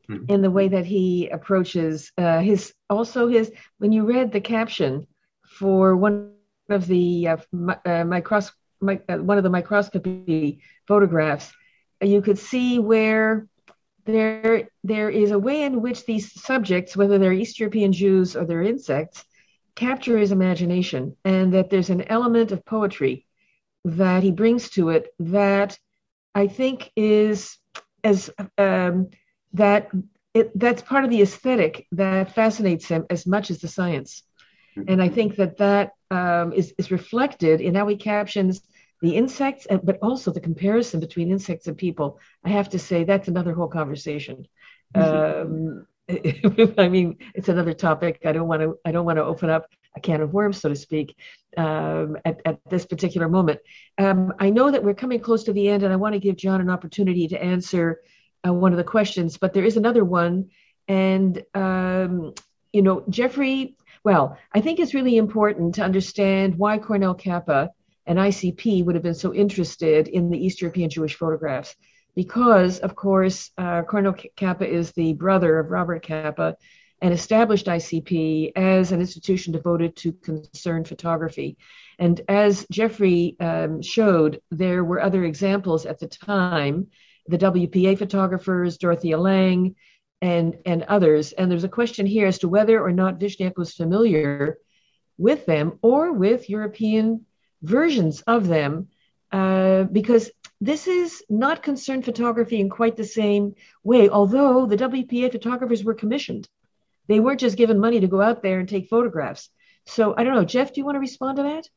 mm-hmm. in the way that he approaches uh, his also his when you read the caption for one of the uh, uh, micros- my, uh, one of the microscopy photographs, you could see where there there is a way in which these subjects, whether they're East European Jews or they're insects, capture his imagination, and that there's an element of poetry that he brings to it that I think is as um, that it, that's part of the aesthetic that fascinates him as much as the science. And I think that that um, is is reflected in how he captions the insects, but also the comparison between insects and people. I have to say that's another whole conversation. Um, I mean, it's another topic. I don't want to. I don't want to open up a can of worms, so to speak, um, at, at this particular moment. Um, I know that we're coming close to the end, and I want to give John an opportunity to answer uh, one of the questions. But there is another one, and um, you know, Jeffrey. Well, I think it's really important to understand why Cornell Capa and ICP would have been so interested in the East European Jewish photographs because, of course, uh, Capa is the brother of Robert Capa and established ICP as an institution devoted to concerned photography. And as Jeffrey um, showed, there were other examples at the time the WPA photographers, Dorothea Lange, and, and others. And there's a question here as to whether or not Vishniac was familiar with them or with European versions of them, uh, because this is not concerned photography in quite the same way, although the WPA photographers were commissioned. They weren't just given money to go out there and take photographs. So I don't know, Jeff, do you want to respond to that?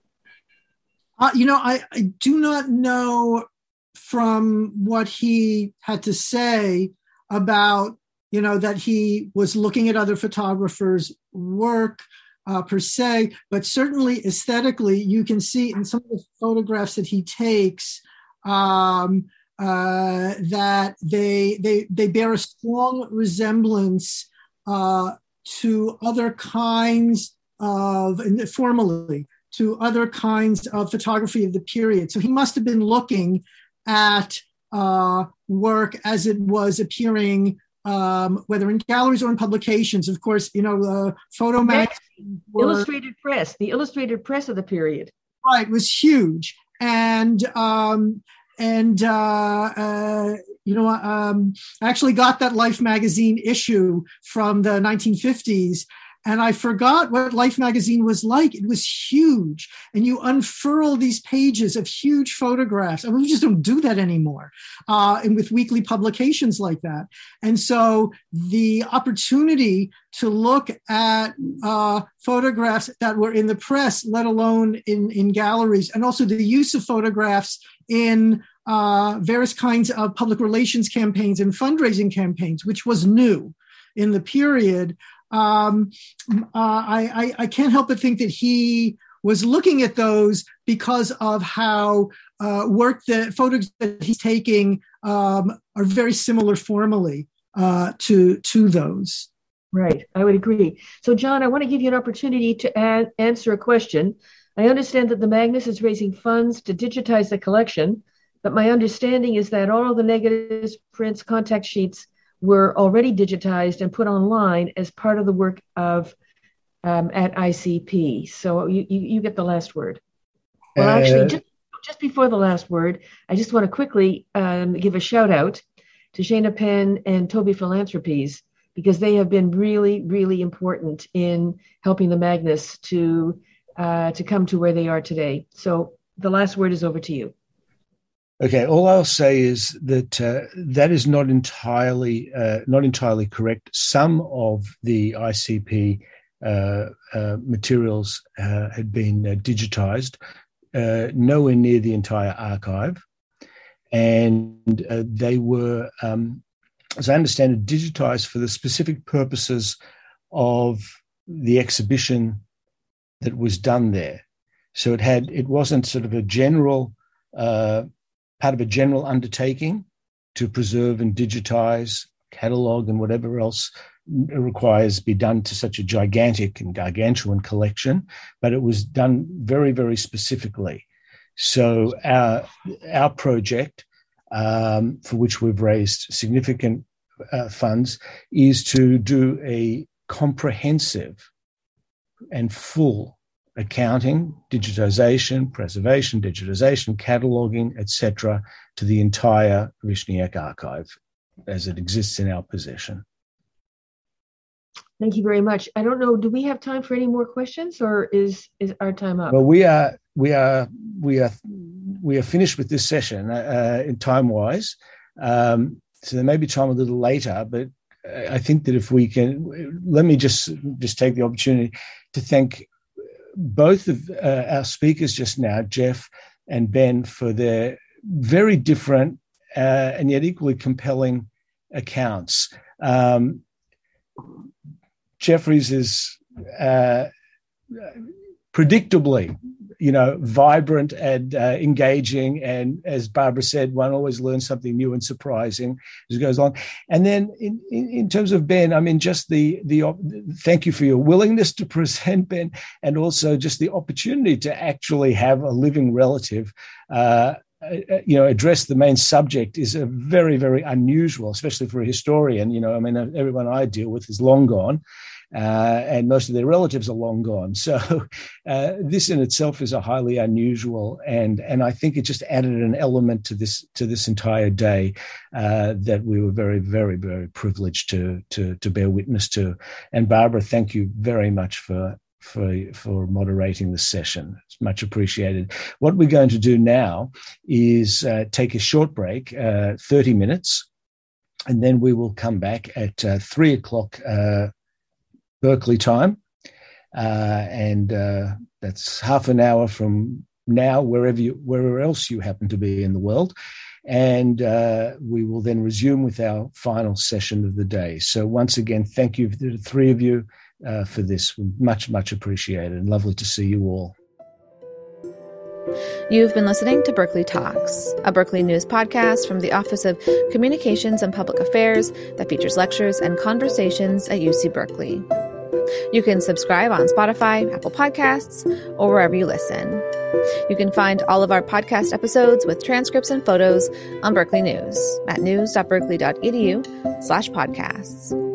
Uh, you know, I, I do not know from what he had to say about, you know, that he was looking at other photographers' work uh, per se, but certainly aesthetically, you can see in some of the photographs that he takes um, uh, that they they they bear a strong resemblance uh, to other kinds of formally to other kinds of photography of the period. So he must have been looking at uh, work as it was appearing, um, whether in galleries or in publications. Of course, you know, the photo magazine, illustrated press, the illustrated press of the period, right, was huge, and um, and uh, uh, you know, um, I actually got that Life magazine issue from the 1950s, and I forgot what Life magazine was like. It was huge. And you unfurl these pages of huge photographs. And we just don't do that anymore. Uh, and with weekly publications like that. And so the opportunity to look at uh, photographs that were in the press, let alone in, in galleries, and also the use of photographs in uh, various kinds of public relations campaigns and fundraising campaigns, which was new in the period, um, uh, I, I, I, can't help but think that he was looking at those because of how uh, work that photos that he's taking um, are very similar formally uh, to to those. Right, I would agree. So, John, I want to give you an opportunity to answer a question. I understand that the Magnes is raising funds to digitize the collection, but my understanding is that all of the negatives, prints, contact sheets, were already digitized and put online as part of the work of um, at ICP. So you, you, you, get the last word. Well, uh, actually, just, just before the last word, I just want to quickly um, give a shout out to Shana Penn and Taube Philanthropies because they have been really, really important in helping the Magnes to uh, to come to where they are today. So the last word is over to you. Okay, all I'll say is that uh, that is not entirely uh, not entirely correct. Some of the ICP uh, uh, materials uh, had been digitized, nowhere near the entire archive, and they were, um, as I understand it, digitized for the specific purposes of the exhibition that was done there. So it had it wasn't sort of a general uh, part of a general undertaking to preserve and digitize, catalog, and whatever else requires be done to such a gigantic and gargantuan collection, but it was done very, very specifically. So our our project, um, for which we've raised significant uh, funds, is to do a comprehensive and full accounting, digitization, preservation, digitization, cataloging, etc., to the entire Vishniac archive as it exists in our possession. Thank you very much. I don't know. Do we have time for any more questions, or is is our time up? Well, we are we are we are we are finished with this session uh, in time wise. Um, so there may be time a little later, but I think that if we can, let me just just take the opportunity to thank both of uh, our speakers just now, Jeff and Ben, for their very different uh, and yet equally compelling accounts. Um, Jeffrey's is uh, predictably you know, vibrant and uh, engaging. And as Barbara said, one always learns something new and surprising as it goes on. And then in, in, in terms of Ben, I mean, just the, the, thank you for your willingness to present Ben and also just the opportunity to actually have a living relative, uh, uh, you know, address the main subject is a very, very unusual, especially for a historian. You know, I mean, everyone I deal with is long gone uh, and most of their relatives are long gone. So uh, this in itself is a highly unusual, and and I think it just added an element to this to this entire day uh, that we were very very very privileged to to to bear witness to. And Barbara, thank you very much for for for moderating the session. It's much appreciated. What we're going to do now is uh, take a short break, uh, thirty minutes, and then we will come back at uh, three o'clock uh, Berkeley time. Uh, and uh, that's half an hour from now, wherever you, wherever else you happen to be in the world. And uh, we will then resume with our final session of the day. So once again, thank you to the three of you uh, for this. Much, much appreciated, and lovely to see you all. You've been listening to Berkeley Talks, a Berkeley News podcast from the Office of Communications and Public Affairs that features lectures and conversations at UC Berkeley. You can subscribe on Spotify, Apple Podcasts, or wherever you listen. You can find all of our podcast episodes with transcripts and photos on Berkeley News at news.berkeley.edu slash podcasts.